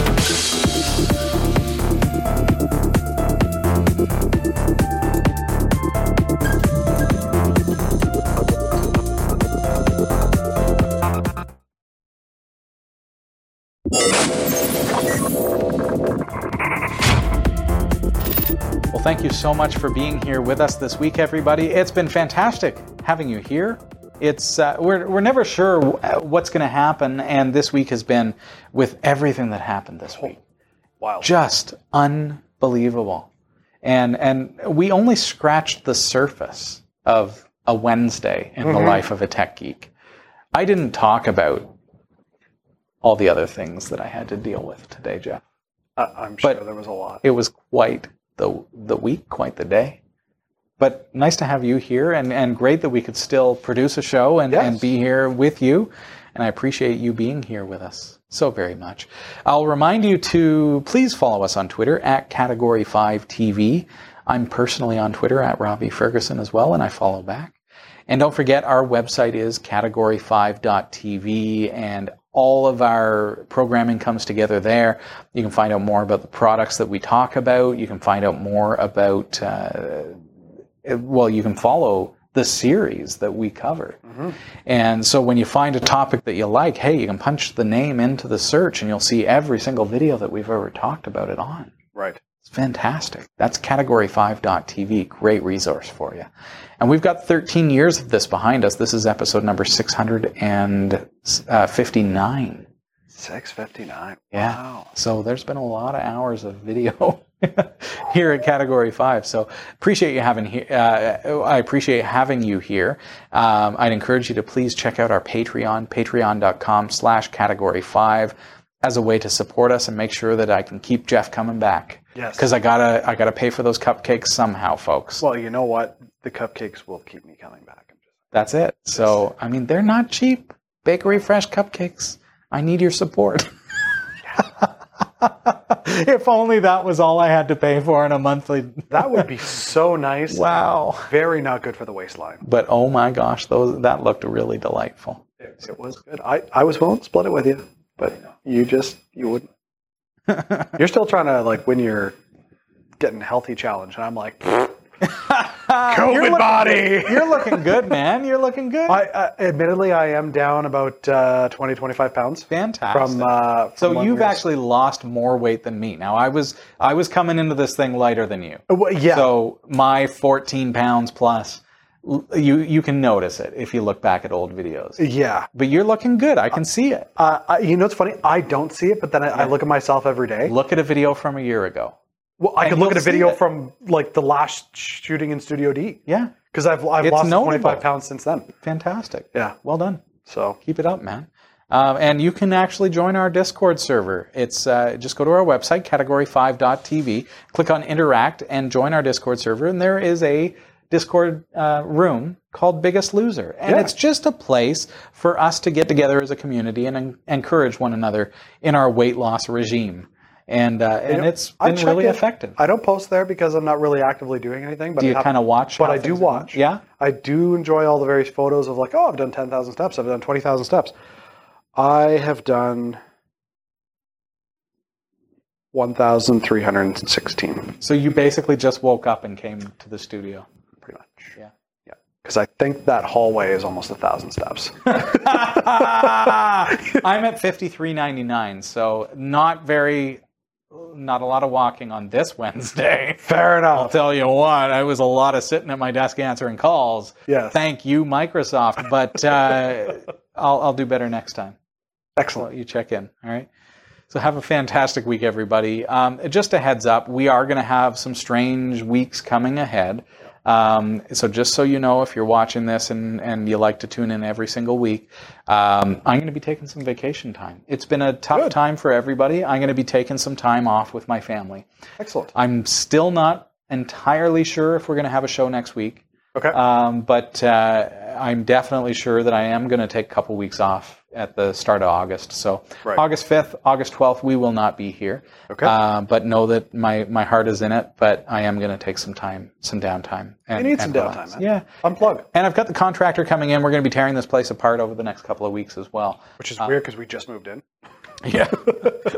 Thank you so much for being here with us this week, everybody. It's been fantastic having you here. It's uh, we're we're never sure what's going to happen, and this week has been with everything that happened this week. Wow. Just unbelievable. And and we only scratched the surface of a Wednesday in the life of a tech geek. I didn't talk about all the other things that I had to deal with today, Jeff. I'm sure But- there was a lot. It was quite the the week, quite the day. But nice to have you here, and, and great that we could still produce a show and, Yes. and be here with you. And I appreciate you being here with us so very much. I'll remind you to please follow us on Twitter at Category 5 TV. I'm personally on Twitter at Robbie Ferguson as well, and I follow back. And don't forget, our website is category5.tv, and all of our programming comes together there. You can find out more about the products that we talk about. You can find out more about, uh, well, you can follow the series that we cover. And so when you find a topic that you like, hey, you can punch the name into the search and you'll see every single video that we've ever talked about it on. Right. Fantastic. That's category5.tv. Great resource for you. And we've got 13 years of this behind us. This is episode number 659. 659. Yeah. Wow. So there's been a lot of hours of video here at Category Five. So appreciate you having here. Uh, I appreciate having you here. Um, I'd encourage you to please check out our Patreon, Patreon.com/slash Category Five, as a way to support us and make sure that I can keep Jeff coming back. Yes. Because I gotta, I gotta pay for those cupcakes somehow, folks. Well, you know what? The cupcakes will keep me coming back. That's it. So I mean, they're not cheap. Bakery Fresh cupcakes. I need your support. if only that was all I had to pay for in a monthly. That would be so nice. Wow. Very not good for the waistline. But oh my gosh, those that looked really delightful. It was good. I, I was willing to split it with you, but you just you wouldn't. You're still trying to like win your getting healthy challenge, and I'm like, COVID You're looking- body. You're looking good, man. You're looking good. I uh, admittedly I am down about uh, 20 25 pounds Fantastic. from. Uh, from so you've were- actually lost more weight than me. Now I was I was coming into this thing lighter than you. Uh, well, yeah. So my 14 pounds plus, you you can notice it if you look back at old videos. yeah. But you're looking good. I can see it. Uh, I, you know, it's funny. I don't see it, but then I, I look at myself every day. Look at a video from a year ago. Well, I could look at a video from like the last shooting in Studio D Yeah, because I've I've It's lost notable. 25 pounds since then. fantastic. Yeah. Well done. So Keep it up, man. Um, and you can actually join our Discord server. It's uh, just go to our website, category5.tv, click on interact, and join our Discord server. And there is a Discord uh, room called Biggest Loser. And Yeah. it's just a place for us to get together as a community and en- encourage one another in our weight loss regime. And, uh, and know, it's been really in. effective. I don't post there because I'm not really actively doing anything. But Do you kind of watch? But I do watch. Yeah. I do enjoy all the various photos of like, oh, I've done 10,000 steps. I've done 20,000 steps. I have done 1,316, So you basically just woke up and came to the studio. Pretty much. Yeah. Yeah. Because I think that hallway is almost a thousand steps. I'm at 53.99, so not very, not a lot of walking on this Wednesday. Fair enough. I'll tell you what, I was a lot of sitting at my desk answering calls. Yes. Thank you, Microsoft, but uh, I'll, I'll do better next time. Excellent. You check in, all right? So have a fantastic week, everybody. Um, just a heads up, we are going to have some strange weeks coming ahead. Um, so just so you know, if you're watching this and, and you like to tune in every single week, um, I'm going to be taking some vacation time. It's been a tough Good. time for everybody. I'm going to be taking some time off with my family. Excellent. I'm still not entirely sure if we're going to have a show next week, Okay. um, but uh, I'm definitely sure that I am going to take a couple weeks off at the start of August. So Right. August 5th, August 12th, we will not be here. Okay. Uh, but know that my, my heart is in it. But I am going to take some time, some downtime. And, You need some downtime, man. Yeah. Unplug. And I've got the contractor coming in. We're going to be tearing this place apart over the next couple of weeks as well. Which is weird because we just moved in. Yeah.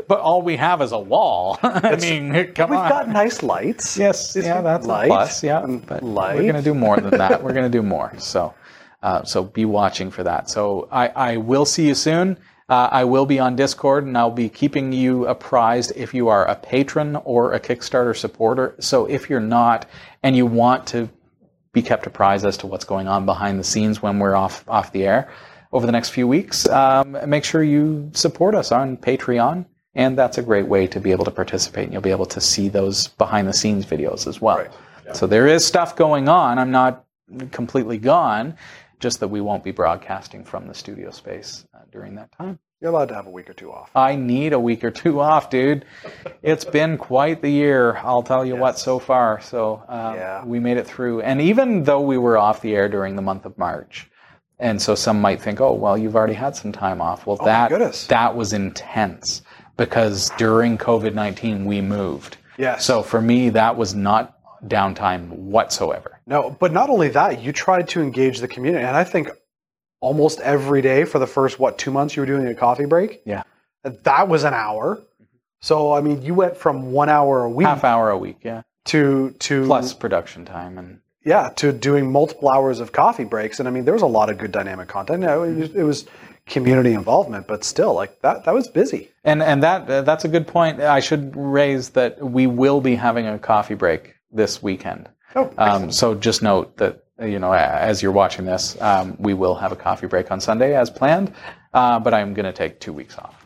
but all we have is a wall. I mean, come We've on. got nice lights. Yes, It's yeah, that's light a plus. Yeah, but light. we're going to do more than that. we're going to do more. So, uh, so be watching for that. So I, I will see you soon. Uh, I will be on Discord, and I'll be keeping you apprised if you are a patron or a Kickstarter supporter. So if you're not, and you want to be kept apprised as to what's going on behind the scenes when we're off off the air over the next few weeks, um, make sure you support us on Patreon. And that's a great way to be able to participate. And you'll be able to see those behind the scenes videos as well. Right. So there is stuff going on. I'm not completely gone, just that we won't be broadcasting from the studio space uh, during that time. You're allowed to have a week or two off. I need a week or two off, dude. It's been quite the year, I'll tell you what, so far. So uh, Yeah. we made it through. And even though we were off the air during the month of March, and so some might think, oh, well, you've already had some time off. Well, Oh that that was intense because during COVID nineteen we moved. Yes. So for me, that was not downtime whatsoever. No, but not only that, you tried to engage the community, and I think almost every day for the first what two months you were doing a coffee break. Yeah. That was an hour. So I mean, you went from one hour a week Half hour a week, yeah, to to plus production time and yeah to doing multiple hours of coffee breaks, and I mean there was a lot of good dynamic content. You know, it, was, it was community involvement, but still, like that that was busy. And and that uh, that's a good point. I should raise that we will be having a coffee break this weekend. Oh, Um, so just note that you know as you're watching this, um, we will have a coffee break on Sunday as planned, uh, but I'm going to take two weeks off.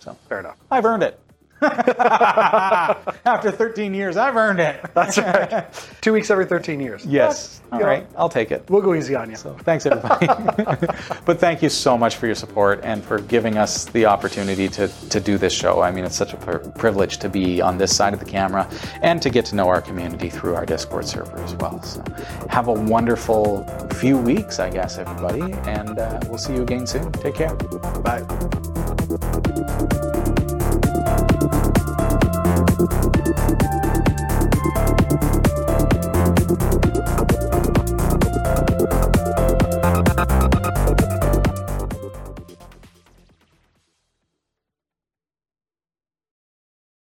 So Fair enough. I've earned it. After 13 years, I've earned it. That's right. Two weeks every 13 years. Yes. All right. I'll take it. We'll go easy on you. So thanks, everybody. but thank you so much for your support and for giving us the opportunity to, to do this show. I mean, it's such a pri- privilege to be on this side of the camera and to get to know our community through our Discord server as well. So have a wonderful few weeks, I guess, everybody. And uh, we'll see you again soon. Take care. Bye. Thank you.